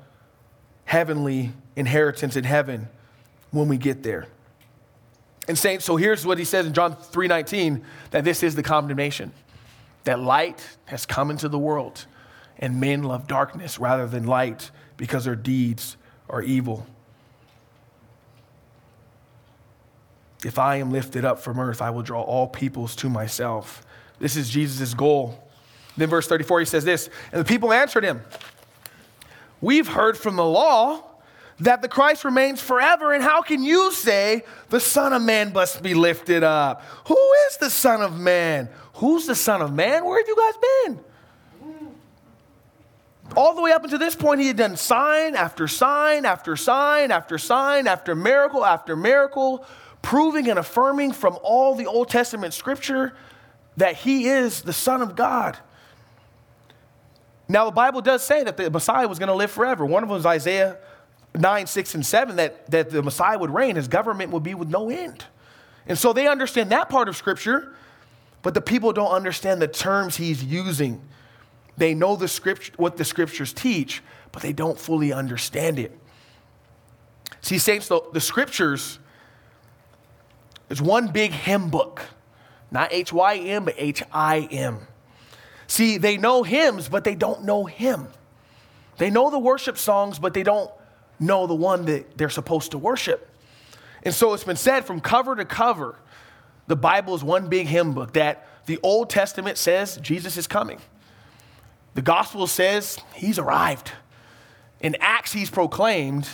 heavenly inheritance in heaven when we get there. And saints, so here's what he says in John 3:19 that this is the condemnation. That light has come into the world and men love darkness rather than light because their deeds are evil. If I am lifted up from earth, I will draw all peoples to myself. This is Jesus' goal. Then, verse 34, he says this And the people answered him, We've heard from the law that the Christ remains forever. And how can you say the Son of Man must be lifted up? Who is the Son of Man? Who's the Son of Man? Where have you guys been? All the way up until this point, he had done sign after sign after sign after sign after miracle after miracle, proving and affirming from all the Old Testament scripture that he is the Son of God. Now, the Bible does say that the Messiah was going to live forever. One of them is Isaiah 9, 6, and 7 that, that the Messiah would reign, his government would be with no end. And so they understand that part of Scripture, but the people don't understand the terms he's using. They know the script, what the Scriptures teach, but they don't fully understand it. See, saints, the, the Scriptures is one big hymn book, not H Y M, but H I M. See, they know hymns, but they don't know him. They know the worship songs, but they don't know the one that they're supposed to worship. And so it's been said from cover to cover, the Bible is one big hymn book that the Old Testament says Jesus is coming. The gospel says he's arrived. In Acts, he's proclaimed.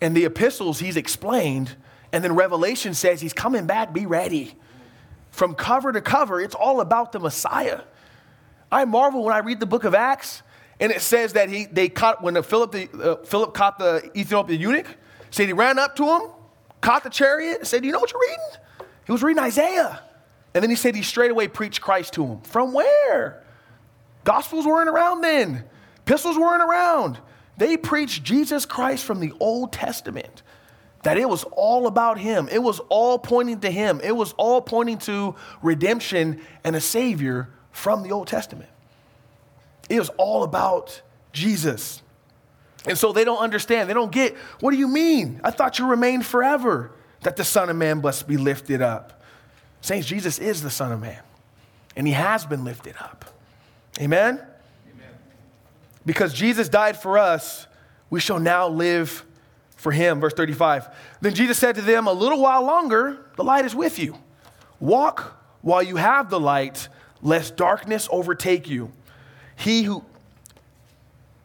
and the epistles, he's explained. And then Revelation says he's coming back, be ready. From cover to cover, it's all about the Messiah. I marvel when I read the book of Acts and it says that he, they caught, when the Philip, the, uh, Philip caught the Ethiopian eunuch, said he ran up to him, caught the chariot, said, You know what you're reading? He was reading Isaiah. And then he said he straight away preached Christ to him. From where? Gospels weren't around then, epistles weren't around. They preached Jesus Christ from the Old Testament. That it was all about him. It was all pointing to him. It was all pointing to redemption and a Savior from the Old Testament. It was all about Jesus. And so they don't understand. They don't get, what do you mean? I thought you remained forever, that the Son of Man must be lifted up. Saints, Jesus is the Son of Man, and he has been lifted up. Amen? Amen? Because Jesus died for us, we shall now live for him. Verse 35. Then Jesus said to them, A little while longer, the light is with you. Walk while you have the light, lest darkness overtake you. He who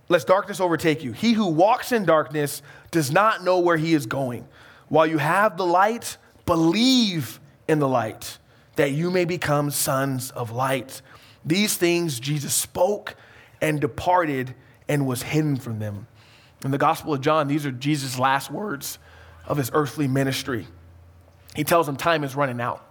lest darkness overtake you. He who walks in darkness does not know where he is going. While you have the light, believe in the light, that you may become sons of light. These things Jesus spoke and departed and was hidden from them. In the Gospel of John, these are Jesus' last words of his earthly ministry. He tells them time is running out.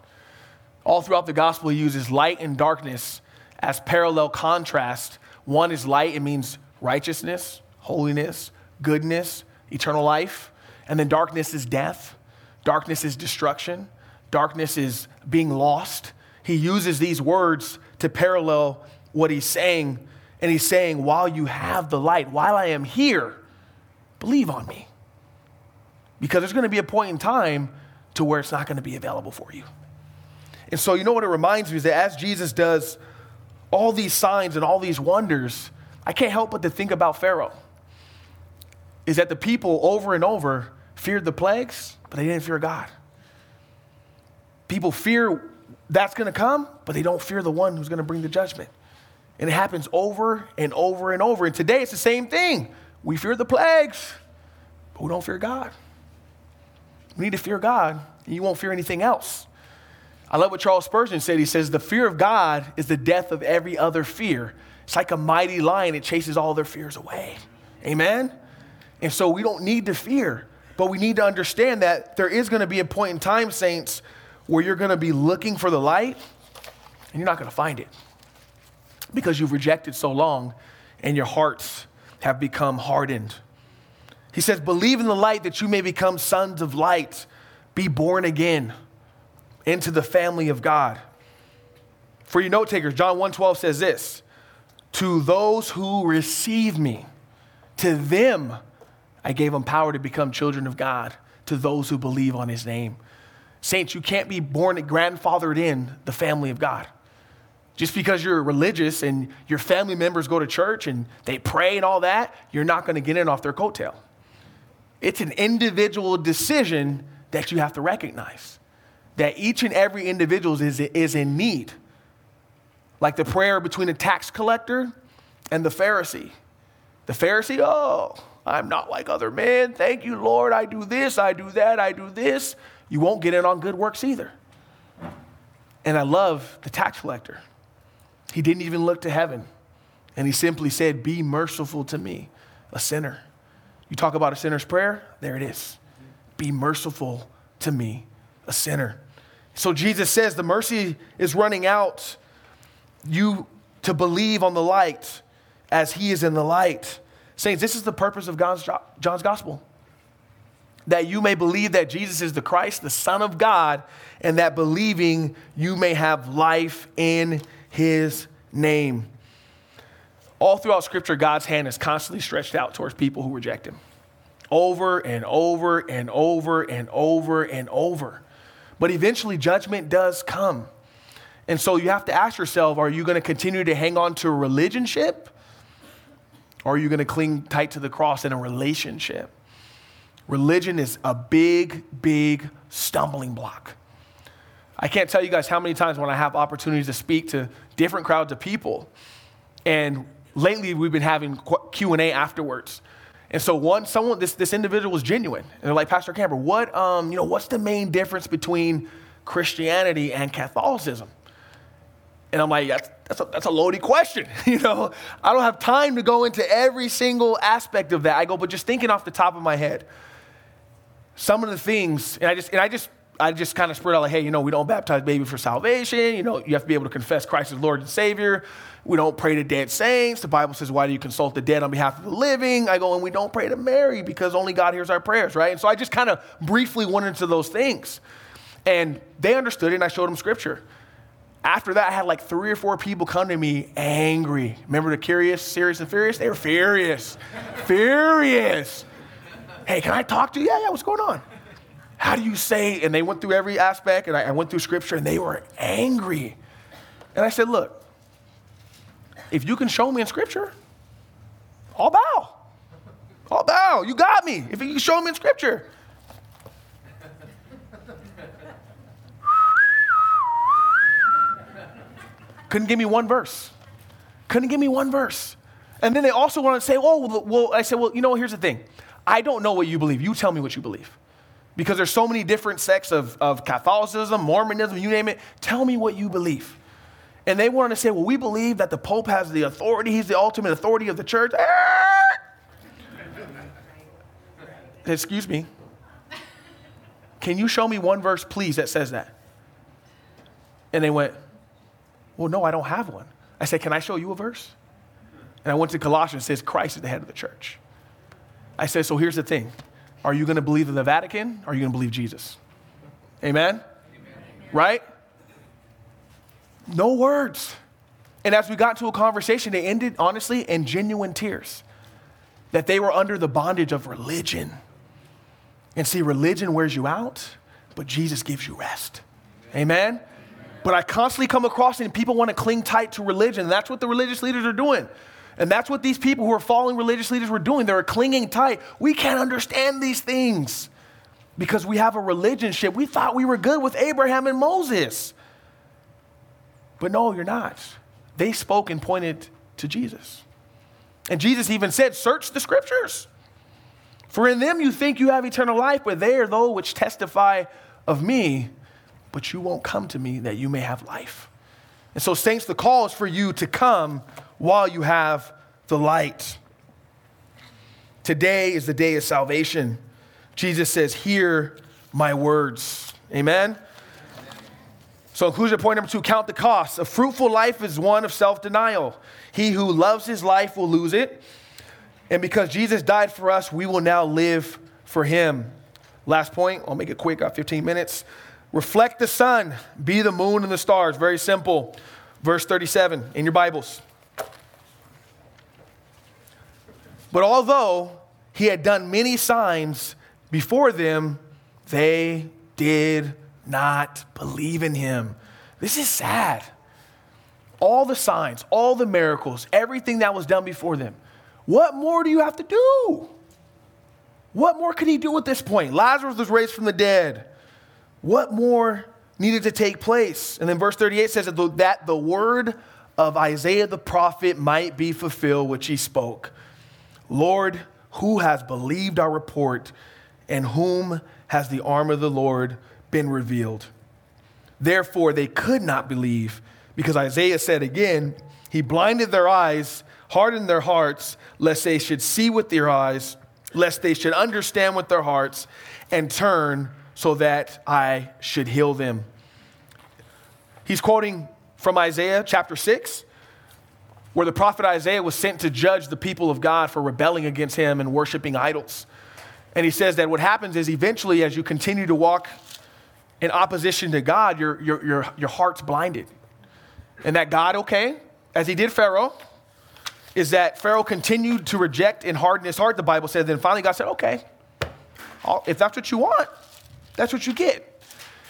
All throughout the Gospel, he uses light and darkness as parallel contrast. One is light, it means righteousness, holiness, goodness, eternal life. And then darkness is death, darkness is destruction, darkness is being lost. He uses these words to parallel what he's saying. And he's saying, while you have the light, while I am here, believe on me. Because there's going to be a point in time to where it's not going to be available for you. And so, you know what it reminds me is that as Jesus does all these signs and all these wonders, I can't help but to think about Pharaoh. Is that the people over and over feared the plagues, but they didn't fear God. People fear that's going to come, but they don't fear the one who's going to bring the judgment. And it happens over and over and over. And today it's the same thing. We fear the plagues, but we don't fear God. We need to fear God, and you won't fear anything else. I love what Charles Spurgeon said. He says, The fear of God is the death of every other fear. It's like a mighty lion, it chases all their fears away. Amen? And so we don't need to fear, but we need to understand that there is going to be a point in time, saints, where you're going to be looking for the light and you're not going to find it because you've rejected so long and your hearts have become hardened. He says, Believe in the light that you may become sons of light, be born again into the family of God. For you note takers, John 1:12 says this: To those who receive me, to them I gave them power to become children of God, to those who believe on his name. Saints, you can't be born and grandfathered in the family of God. Just because you're religious and your family members go to church and they pray and all that, you're not going to get in off their coattail. It's an individual decision that you have to recognize that each and every individual is, is in need. Like the prayer between the tax collector and the Pharisee. The Pharisee, oh, I'm not like other men. Thank you, Lord. I do this, I do that, I do this. You won't get in on good works either. And I love the tax collector. He didn't even look to heaven. And he simply said, Be merciful to me, a sinner. You talk about a sinner's prayer? There it is. Be merciful to me, a sinner. So Jesus says the mercy is running out. You to believe on the light as he is in the light. Saints, this is the purpose of God's, John's gospel. That you may believe that Jesus is the Christ, the Son of God, and that believing you may have life in his name. All throughout Scripture, God's hand is constantly stretched out towards people who reject him. Over and over and over and over and over. But eventually, judgment does come. And so you have to ask yourself are you going to continue to hang on to a religionship? Or are you going to cling tight to the cross in a relationship? Religion is a big, big stumbling block. I can't tell you guys how many times when I have opportunities to speak to different crowds of people, and lately we've been having Q and A afterwards. And so one, someone, this, this individual was genuine. And they're like, Pastor Camper, what, um, you know, what's the main difference between Christianity and Catholicism? And I'm like, that's, that's, a, that's a loaded question. you know, I don't have time to go into every single aspect of that. I go, but just thinking off the top of my head, some of the things, and I just, and I just, I just kind of spread out like, hey, you know, we don't baptize baby for salvation. You know, you have to be able to confess Christ as Lord and Savior. We don't pray to dead saints. The Bible says, why do you consult the dead on behalf of the living? I go, and we don't pray to Mary because only God hears our prayers, right? And so I just kind of briefly went into those things. And they understood it, and I showed them scripture. After that, I had like three or four people come to me angry. Remember the curious, serious, and furious? They were furious. furious. Hey, can I talk to you? Yeah, yeah, what's going on? How do you say? And they went through every aspect, and I, I went through scripture, and they were angry. And I said, Look, if you can show me in scripture, I'll bow. I'll bow. You got me. If you can show me in scripture. Couldn't give me one verse. Couldn't give me one verse. And then they also want to say, oh, well, well, I said, well, you know, here's the thing. I don't know what you believe. You tell me what you believe. Because there's so many different sects of, of Catholicism, Mormonism, you name it. Tell me what you believe. And they wanted to say, well, we believe that the Pope has the authority, he's the ultimate authority of the church. Excuse me. Can you show me one verse, please, that says that? And they went, Well, no, I don't have one. I said, Can I show you a verse? And I went to Colossians, it says, Christ is the head of the church. I said, So here's the thing Are you going to believe in the Vatican or are you going to believe Jesus? Amen? Amen? Right? No words. And as we got to a conversation, they ended, honestly, in genuine tears that they were under the bondage of religion. And see, religion wears you out, but Jesus gives you rest. Amen? But I constantly come across it, and people want to cling tight to religion. That's what the religious leaders are doing. And that's what these people who are following religious leaders were doing. They were clinging tight. We can't understand these things because we have a relationship. We thought we were good with Abraham and Moses. But no, you're not. They spoke and pointed to Jesus. And Jesus even said, Search the scriptures. For in them you think you have eternal life, but they are those which testify of me, but you won't come to me that you may have life. And so, saints, the call is for you to come while you have the light. Today is the day of salvation. Jesus says, Hear my words. Amen. So, inclusion point number two count the cost. A fruitful life is one of self denial. He who loves his life will lose it. And because Jesus died for us, we will now live for him. Last point, I'll make it quick, got 15 minutes. Reflect the sun, be the moon and the stars. Very simple. Verse 37 in your Bibles. But although he had done many signs before them, they did not believe in him. This is sad. All the signs, all the miracles, everything that was done before them. What more do you have to do? What more could he do at this point? Lazarus was raised from the dead. What more needed to take place? And then verse 38 says that the word of Isaiah the prophet might be fulfilled, which he spoke. Lord, who has believed our report, and whom has the arm of the Lord been revealed? Therefore, they could not believe, because Isaiah said again, He blinded their eyes, hardened their hearts, lest they should see with their eyes, lest they should understand with their hearts, and turn so that I should heal them. He's quoting from Isaiah chapter 6 where the prophet Isaiah was sent to judge the people of God for rebelling against him and worshiping idols. And he says that what happens is eventually, as you continue to walk in opposition to God, your, your, your, your heart's blinded. And that God, okay, as he did Pharaoh, is that Pharaoh continued to reject and harden his heart, the Bible said. Then finally, God said, okay, if that's what you want, that's what you get.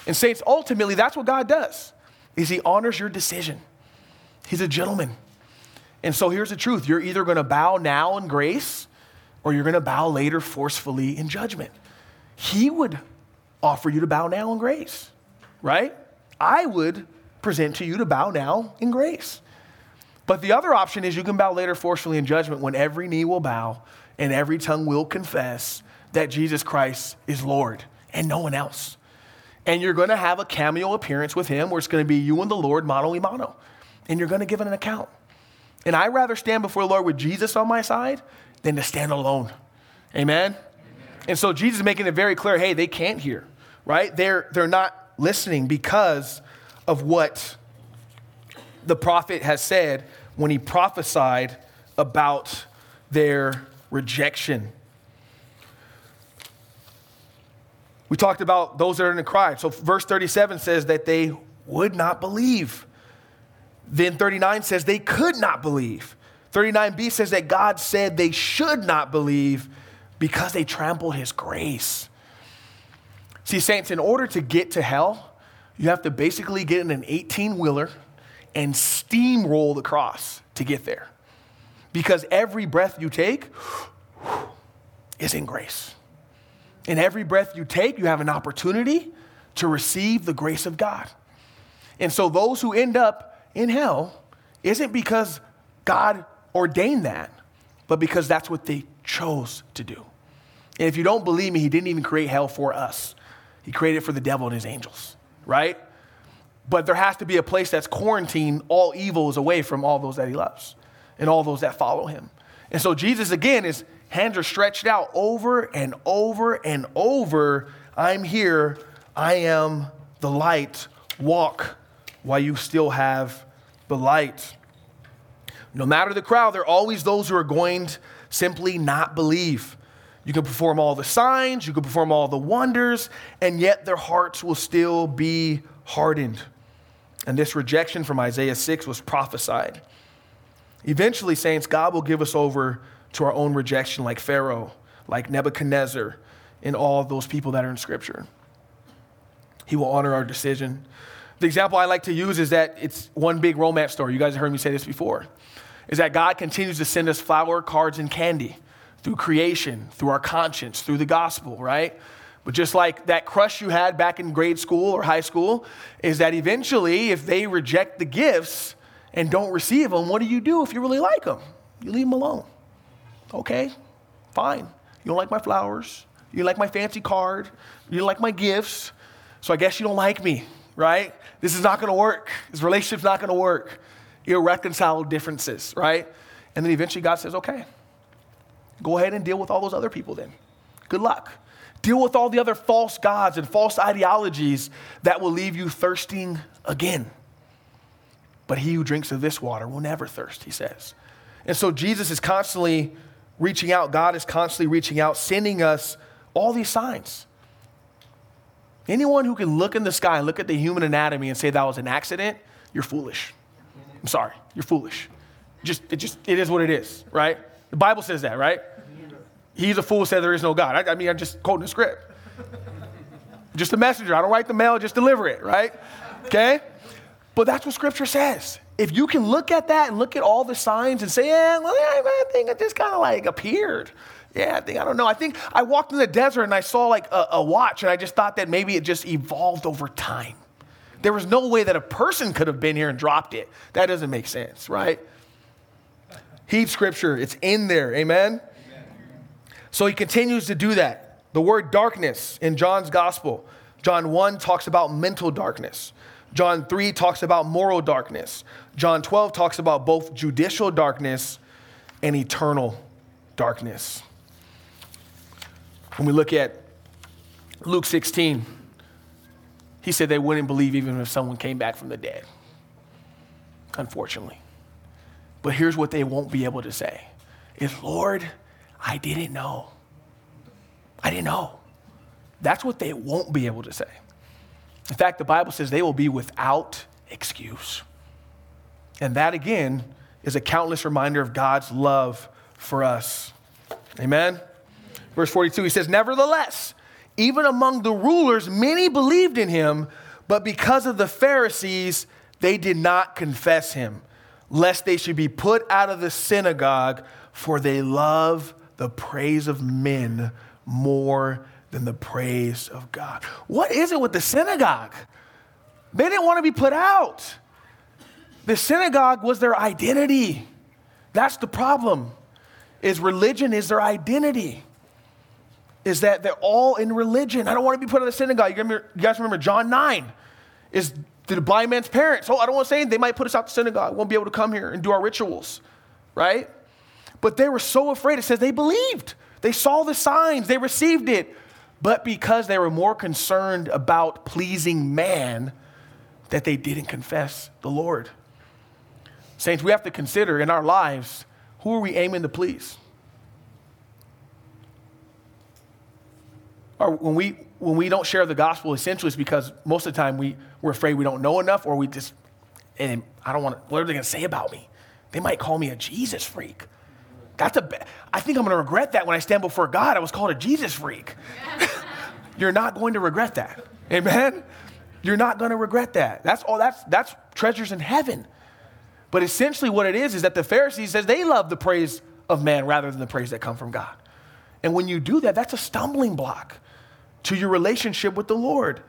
And saints, ultimately, that's what God does, is he honors your decision. He's a gentleman. And so here's the truth you're either going to bow now in grace or you're going to bow later forcefully in judgment. He would offer you to bow now in grace, right? I would present to you to bow now in grace. But the other option is you can bow later forcefully in judgment when every knee will bow and every tongue will confess that Jesus Christ is Lord and no one else. And you're going to have a cameo appearance with him where it's going to be you and the Lord mano y mano. And you're going to give an account. And I'd rather stand before the Lord with Jesus on my side than to stand alone. Amen? Amen? And so Jesus is making it very clear hey, they can't hear, right? They're, they're not listening because of what the prophet has said when he prophesied about their rejection. We talked about those that are in the cry. So, verse 37 says that they would not believe. Then 39 says they could not believe. 39b says that God said they should not believe because they trampled his grace. See, saints, in order to get to hell, you have to basically get in an 18 wheeler and steamroll the cross to get there. Because every breath you take is in grace. In every breath you take, you have an opportunity to receive the grace of God. And so those who end up in hell isn't because God ordained that but because that's what they chose to do. And if you don't believe me, he didn't even create hell for us. He created it for the devil and his angels, right? But there has to be a place that's quarantined all evils away from all those that he loves and all those that follow him. And so Jesus, again, his hands are stretched out over and over and over. I'm here. I am the light. Walk while you still have the light. No matter the crowd, there are always those who are going to simply not believe. You can perform all the signs, you can perform all the wonders, and yet their hearts will still be hardened. And this rejection from Isaiah 6 was prophesied. Eventually, saints, God will give us over to our own rejection, like Pharaoh, like Nebuchadnezzar, and all those people that are in Scripture. He will honor our decision. The example I like to use is that it's one big romance story. You guys have heard me say this before. Is that God continues to send us flower, cards, and candy through creation, through our conscience, through the gospel, right? But just like that crush you had back in grade school or high school, is that eventually, if they reject the gifts and don't receive them, what do you do if you really like them? You leave them alone. Okay, fine. You don't like my flowers. You like my fancy card. You like my gifts. So I guess you don't like me, right? This is not going to work. This relationship's not going to work. Irreconcilable differences, right? And then eventually God says, okay, go ahead and deal with all those other people then. Good luck. Deal with all the other false gods and false ideologies that will leave you thirsting again. But he who drinks of this water will never thirst, he says. And so Jesus is constantly reaching out. God is constantly reaching out, sending us all these signs. Anyone who can look in the sky look at the human anatomy and say that was an accident, you're foolish. I'm sorry, you're foolish. Just it just it is what it is, right? The Bible says that, right? He's a fool said there is no God. I, I mean, I'm just quoting the script. just a messenger. I don't write the mail, just deliver it, right? Okay? But that's what scripture says. If you can look at that and look at all the signs and say, yeah, well, I think it just kind of like appeared. Yeah, I think, I don't know. I think I walked in the desert and I saw like a, a watch and I just thought that maybe it just evolved over time. There was no way that a person could have been here and dropped it. That doesn't make sense, right? Heed scripture, it's in there. Amen? Amen? So he continues to do that. The word darkness in John's gospel, John 1 talks about mental darkness. John 3 talks about moral darkness. John 12 talks about both judicial darkness and eternal darkness. When we look at Luke 16, he said they wouldn't believe even if someone came back from the dead, unfortunately. But here's what they won't be able to say is, Lord, I didn't know. I didn't know. That's what they won't be able to say. In fact, the Bible says they will be without excuse. And that, again, is a countless reminder of God's love for us. Amen? Verse 42, he says, Nevertheless, even among the rulers, many believed in him, but because of the Pharisees, they did not confess him, lest they should be put out of the synagogue, for they love the praise of men more than the praise of God. What is it with the synagogue? They didn't want to be put out. The synagogue was their identity. That's the problem. Is religion is their identity is that they're all in religion. I don't want to be put in the synagogue. You, guys remember John 9 is the blind man's parents. Oh, I don't want to say. They might put us out the synagogue. Won't be able to come here and do our rituals, right? But they were so afraid. It says they believed. They saw the signs. They received it. But because they were more concerned about pleasing man, that they didn't confess the Lord. Saints, we have to consider in our lives who are we aiming to please? Or when we when we don't share the gospel, essentially it's because most of the time we, we're afraid we don't know enough, or we just, and I don't want to, what are they going to say about me? They might call me a Jesus freak. That's a, I think I'm going to regret that when I stand before God. I was called a Jesus freak. You're not going to regret that. Amen? You're not going to regret that. That's all, that's, that's treasures in heaven. But essentially what it is, is that the Pharisees says they love the praise of man rather than the praise that come from God. And when you do that, that's a stumbling block to your relationship with the Lord.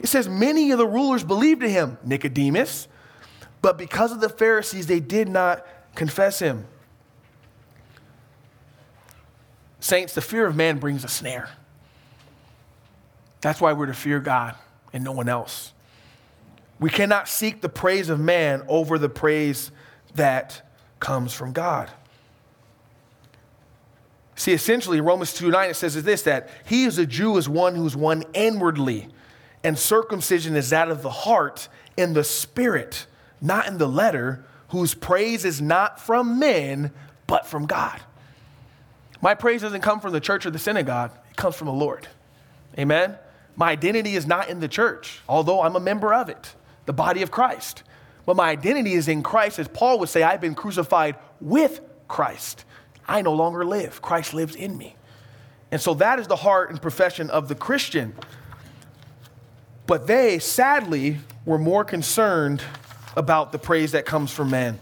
It says, Many of the rulers believed in him, Nicodemus, but because of the Pharisees, they did not confess him. Saints, the fear of man brings a snare. That's why we're to fear God and no one else. We cannot seek the praise of man over the praise that comes from God. See, essentially, Romans 2 9, it says is this that he is a Jew is one who's one inwardly, and circumcision is that of the heart in the spirit, not in the letter, whose praise is not from men, but from God. My praise doesn't come from the church or the synagogue, it comes from the Lord. Amen? My identity is not in the church, although I'm a member of it, the body of Christ. But my identity is in Christ, as Paul would say, I've been crucified with Christ. I no longer live, Christ lives in me. And so that is the heart and profession of the Christian. But they, sadly, were more concerned about the praise that comes from man.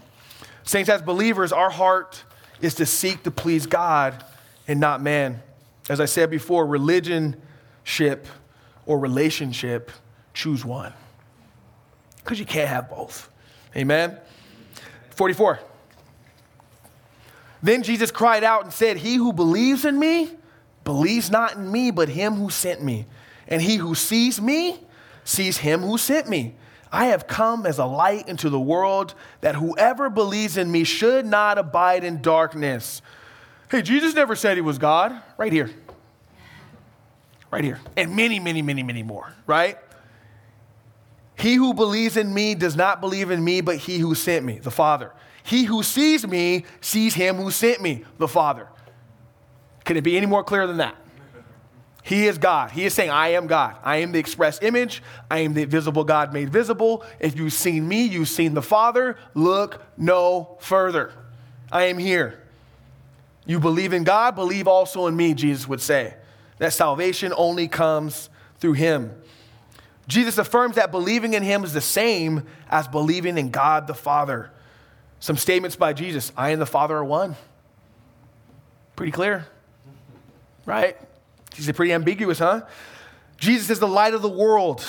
Saints, as believers, our heart is to seek to please God and not man. As I said before, religion ship or relationship, choose one. Because you can't have both. Amen. 44. Then Jesus cried out and said, He who believes in me believes not in me, but him who sent me. And he who sees me sees him who sent me. I have come as a light into the world that whoever believes in me should not abide in darkness. Hey, Jesus never said he was God. Right here. Right here. And many, many, many, many more, right? He who believes in me does not believe in me, but he who sent me, the Father. He who sees me sees him who sent me, the Father. Can it be any more clear than that? He is God. He is saying, I am God. I am the express image. I am the visible God made visible. If you've seen me, you've seen the Father. Look no further. I am here. You believe in God, believe also in me, Jesus would say. That salvation only comes through him. Jesus affirms that believing in him is the same as believing in God the Father. Some statements by Jesus I and the Father are one. Pretty clear, right? He's pretty ambiguous, huh? Jesus is the light of the world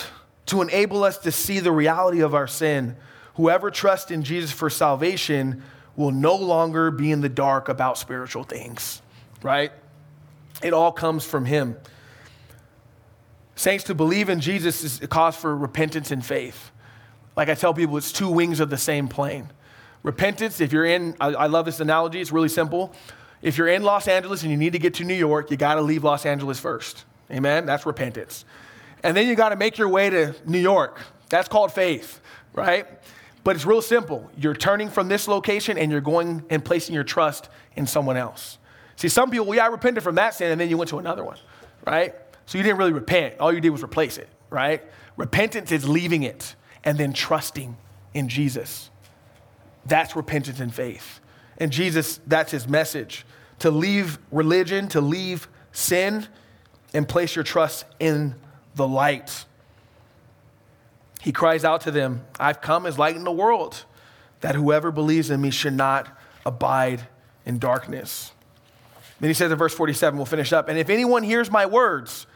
to enable us to see the reality of our sin. Whoever trusts in Jesus for salvation will no longer be in the dark about spiritual things, right? It all comes from Him. Saints, to believe in Jesus is a cause for repentance and faith. Like I tell people, it's two wings of the same plane. Repentance, if you're in, I, I love this analogy, it's really simple. If you're in Los Angeles and you need to get to New York, you got to leave Los Angeles first. Amen? That's repentance. And then you got to make your way to New York. That's called faith, right? But it's real simple. You're turning from this location and you're going and placing your trust in someone else. See, some people, well, yeah, I repented from that sin and then you went to another one, right? So you didn't really repent. All you did was replace it, right? Repentance is leaving it and then trusting in Jesus. That's repentance and faith. And Jesus, that's his message to leave religion, to leave sin, and place your trust in the light. He cries out to them, I've come as light in the world, that whoever believes in me should not abide in darkness. Then he says in verse 47, we'll finish up, and if anyone hears my words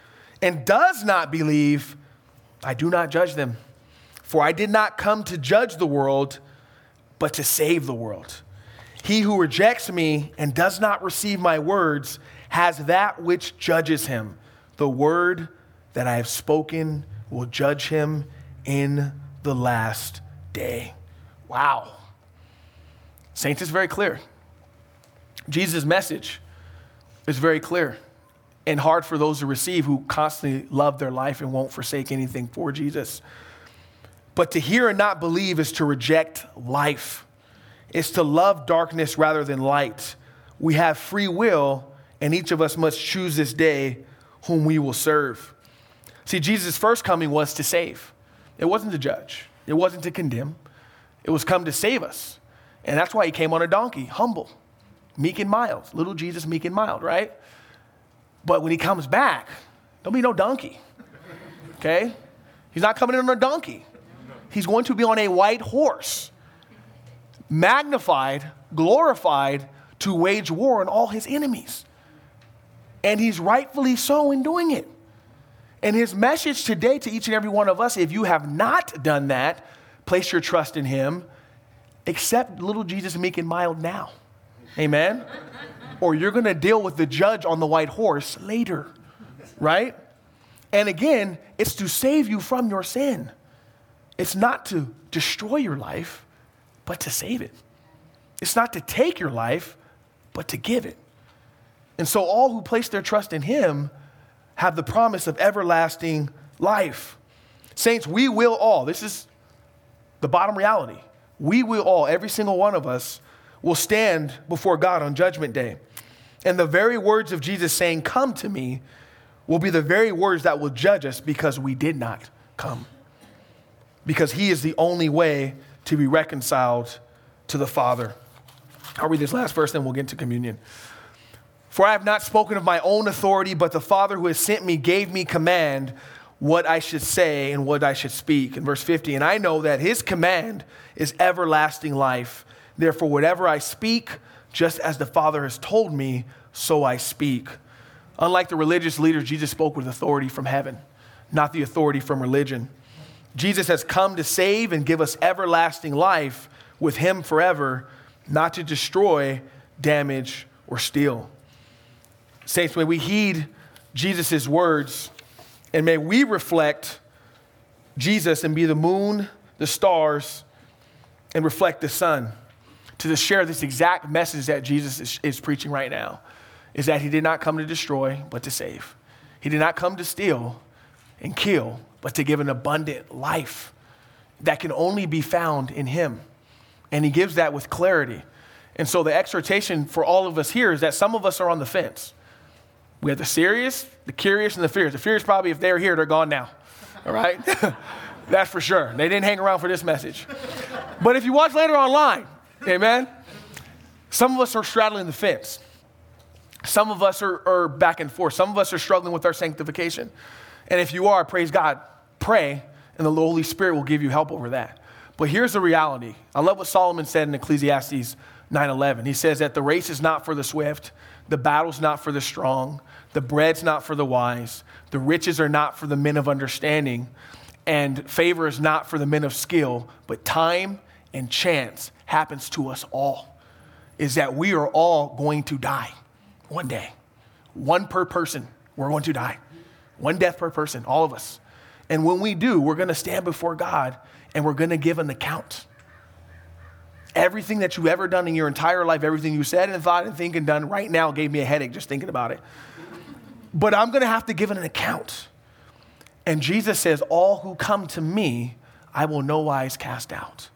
and does not believe, I do not judge them. For I did not come to judge the world, but to save the world. He who rejects me and does not receive my words has that which judges him. The word that I have spoken will judge him in the last day. Wow. Saints, it's very clear. Jesus' message is very clear and hard for those to receive who constantly love their life and won't forsake anything for Jesus. But to hear and not believe is to reject life is to love darkness rather than light. We have free will, and each of us must choose this day whom we will serve. See, Jesus' first coming was to save, it wasn't to judge, it wasn't to condemn, it was come to save us. And that's why he came on a donkey, humble, meek and mild. Little Jesus, meek and mild, right? But when he comes back, don't be no donkey, okay? He's not coming in on a donkey. He's going to be on a white horse magnified, glorified to wage war on all his enemies. And he's rightfully so in doing it. And his message today to each and every one of us if you have not done that, place your trust in him, accept little Jesus meek and mild now. Amen? or you're going to deal with the judge on the white horse later, right? And again, it's to save you from your sin. It's not to destroy your life, but to save it. It's not to take your life, but to give it. And so all who place their trust in him have the promise of everlasting life. Saints, we will all, this is the bottom reality. We will all, every single one of us, will stand before God on Judgment Day. And the very words of Jesus saying, Come to me, will be the very words that will judge us because we did not come. Because he is the only way to be reconciled to the Father. I'll read this last verse, then we'll get into communion. For I have not spoken of my own authority, but the Father who has sent me gave me command what I should say and what I should speak. In verse 50, and I know that his command is everlasting life. Therefore, whatever I speak, just as the Father has told me, so I speak. Unlike the religious leaders, Jesus spoke with authority from heaven, not the authority from religion. Jesus has come to save and give us everlasting life with him forever, not to destroy, damage, or steal. Saints, may we heed Jesus' words and may we reflect Jesus and be the moon, the stars, and reflect the sun to share this exact message that Jesus is, is, preaching right now is that he did not come to destroy, but to save. He did not come to steal and kill, but to give an abundant life that can only be found in him. And he gives that with clarity. And so the exhortation for all of us here is that some of us are on the fence. We have the serious, the curious, and the fears. The fears probably, if they're here, they're gone now. All right? That's for sure. They didn't hang around for this message. But if you watch later online, amen, some of us are straddling the fence. Some of us are, are back and forth. Some of us are struggling with our sanctification. And if you are, praise God, pray, and the Holy Spirit will give you help over that. But here's the reality. I love what Solomon said in Ecclesiastes 9:11. He says that the race is not for the swift, the battle's not for the strong, the bread's not for the wise, the riches are not for the men of understanding, and favor is not for the men of skill, but time and chance happens to us all. Is that we are all going to die one day. One per person, we're going to die. One death per person, all of us. And when we do, we're going to stand before God and we're going to give an account. Everything that you've ever done in your entire life, everything you said and thought and think and done right now gave me a headache just thinking about it. But I'm going to have to give an account. And Jesus says, All who come to me, I will no wise cast out.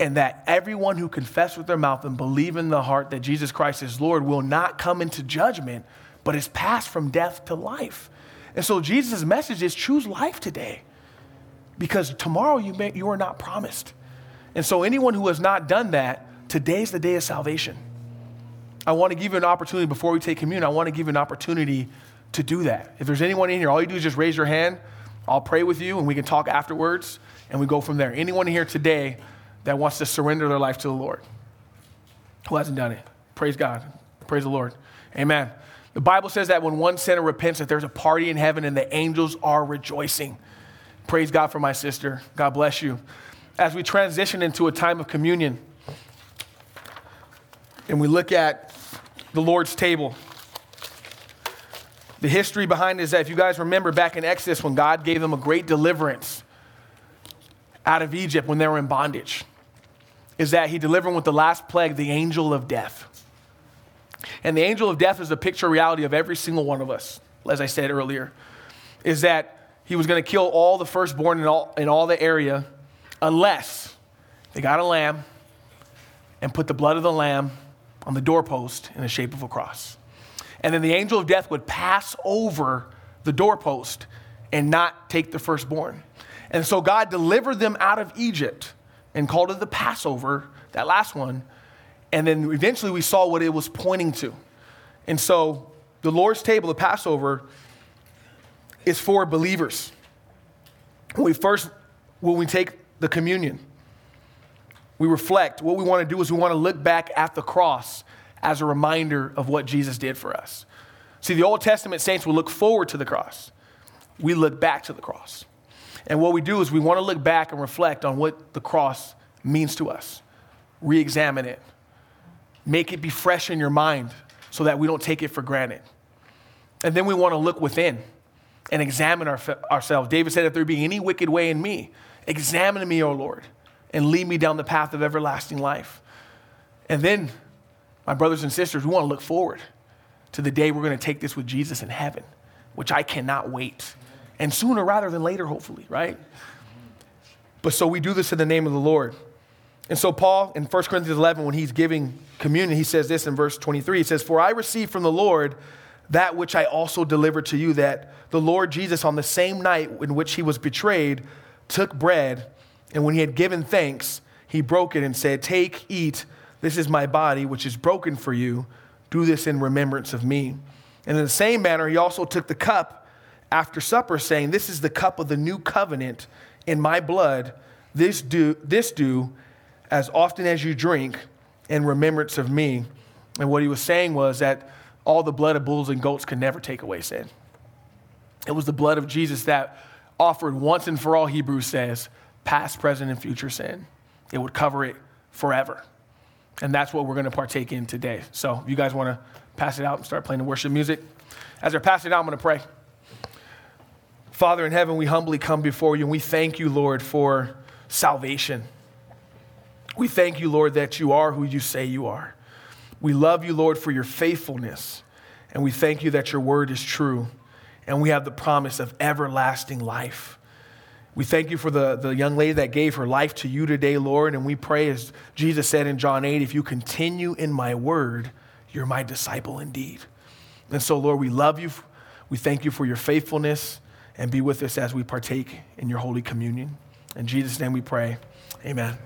And that everyone who confess with their mouth and believe in the heart that Jesus Christ is Lord will not come into judgment, but it's passed from death to life. And so Jesus' message is choose life today because tomorrow you, may, you are not promised. And so, anyone who has not done that, today's the day of salvation. I want to give you an opportunity before we take communion. I want to give you an opportunity to do that. If there's anyone in here, all you do is just raise your hand. I'll pray with you and we can talk afterwards and we go from there. Anyone here today that wants to surrender their life to the Lord who hasn't done it? Praise God. Praise the Lord. Amen. The Bible says that when one sinner repents, that there's a party in heaven and the angels are rejoicing. Praise God for my sister. God bless you as we transition into a time of communion and we look at the Lord's table, the history behind it is that if you guys remember back in Exodus when God gave them a great deliverance out of Egypt when they were in bondage, is that He delivered them with the last plague, the angel of death. And the angel of death is a picture reality of every single one of us, as I said earlier, is that He was going to kill all the firstborn in all, in all the area unless they got a lamb and put the blood of the lamb on the doorpost in the shape of a cross. And then the angel of death would pass over the doorpost and not take the firstborn. And so God delivered them out of Egypt and called it the Passover, that last one. And then eventually we saw what it was pointing to. And so the Lord's table, the Passover, is for believers. When we first, when we take the communion. We reflect. What we want to do is we want to look back at the cross as a reminder of what Jesus did for us. See, the Old Testament saints will look forward to the cross. We look back to the cross. And what we do is we want to look back and reflect on what the cross means to us, re examine it, Make it be fresh in your mind so that we don't take it for granted. And then we want to look within and examine our, ourselves. David said, If there be any wicked way in me, examine me, O Lord, and lead me down the path of everlasting life. And then, my brothers and sisters, we want to look forward to the day we're going to take this with Jesus in heaven, which I cannot wait. And sooner rather than later, hopefully, right? But so we do this in the name of the Lord. And so, Paul, in 1 Corinthians 11, when he's giving communion, he says this in verse 23 He says, For I received from the Lord that which I also delivered to you, that the Lord Jesus, on the same night in which he was betrayed, took bread, and when he had given thanks, he broke it and said, Take, eat, this is my body, which is broken for you. Do this in remembrance of me. And in the same manner, he also took the cup after supper, saying, This is the cup of the new covenant in my blood. This do, this do as often as you drink in remembrance of me. And what he was saying was that all the blood of bulls and goats could never take away sin. It was the blood of Jesus that offered once and for all, Hebrews says, past, present, and future sin. It would cover it forever. And that's what we're going to partake in today. So you guys want to pass it out and start playing the worship music. As I pass it out, I'm going to pray. Father in heaven, we humbly come before you and we thank you, Lord, for salvation. We thank you, Lord, that you are who you say you are. We love you, Lord, for your faithfulness. And we thank you that your word is true. And we have the promise of everlasting life. We thank you for the, the young lady that gave her life to you today, Lord. And we pray, as Jesus said in John 8, if you continue in my word, you're my disciple indeed. And so, Lord, we love you. We thank you for your faithfulness and be with us as we partake in your holy communion. In Jesus' name we pray. Amen.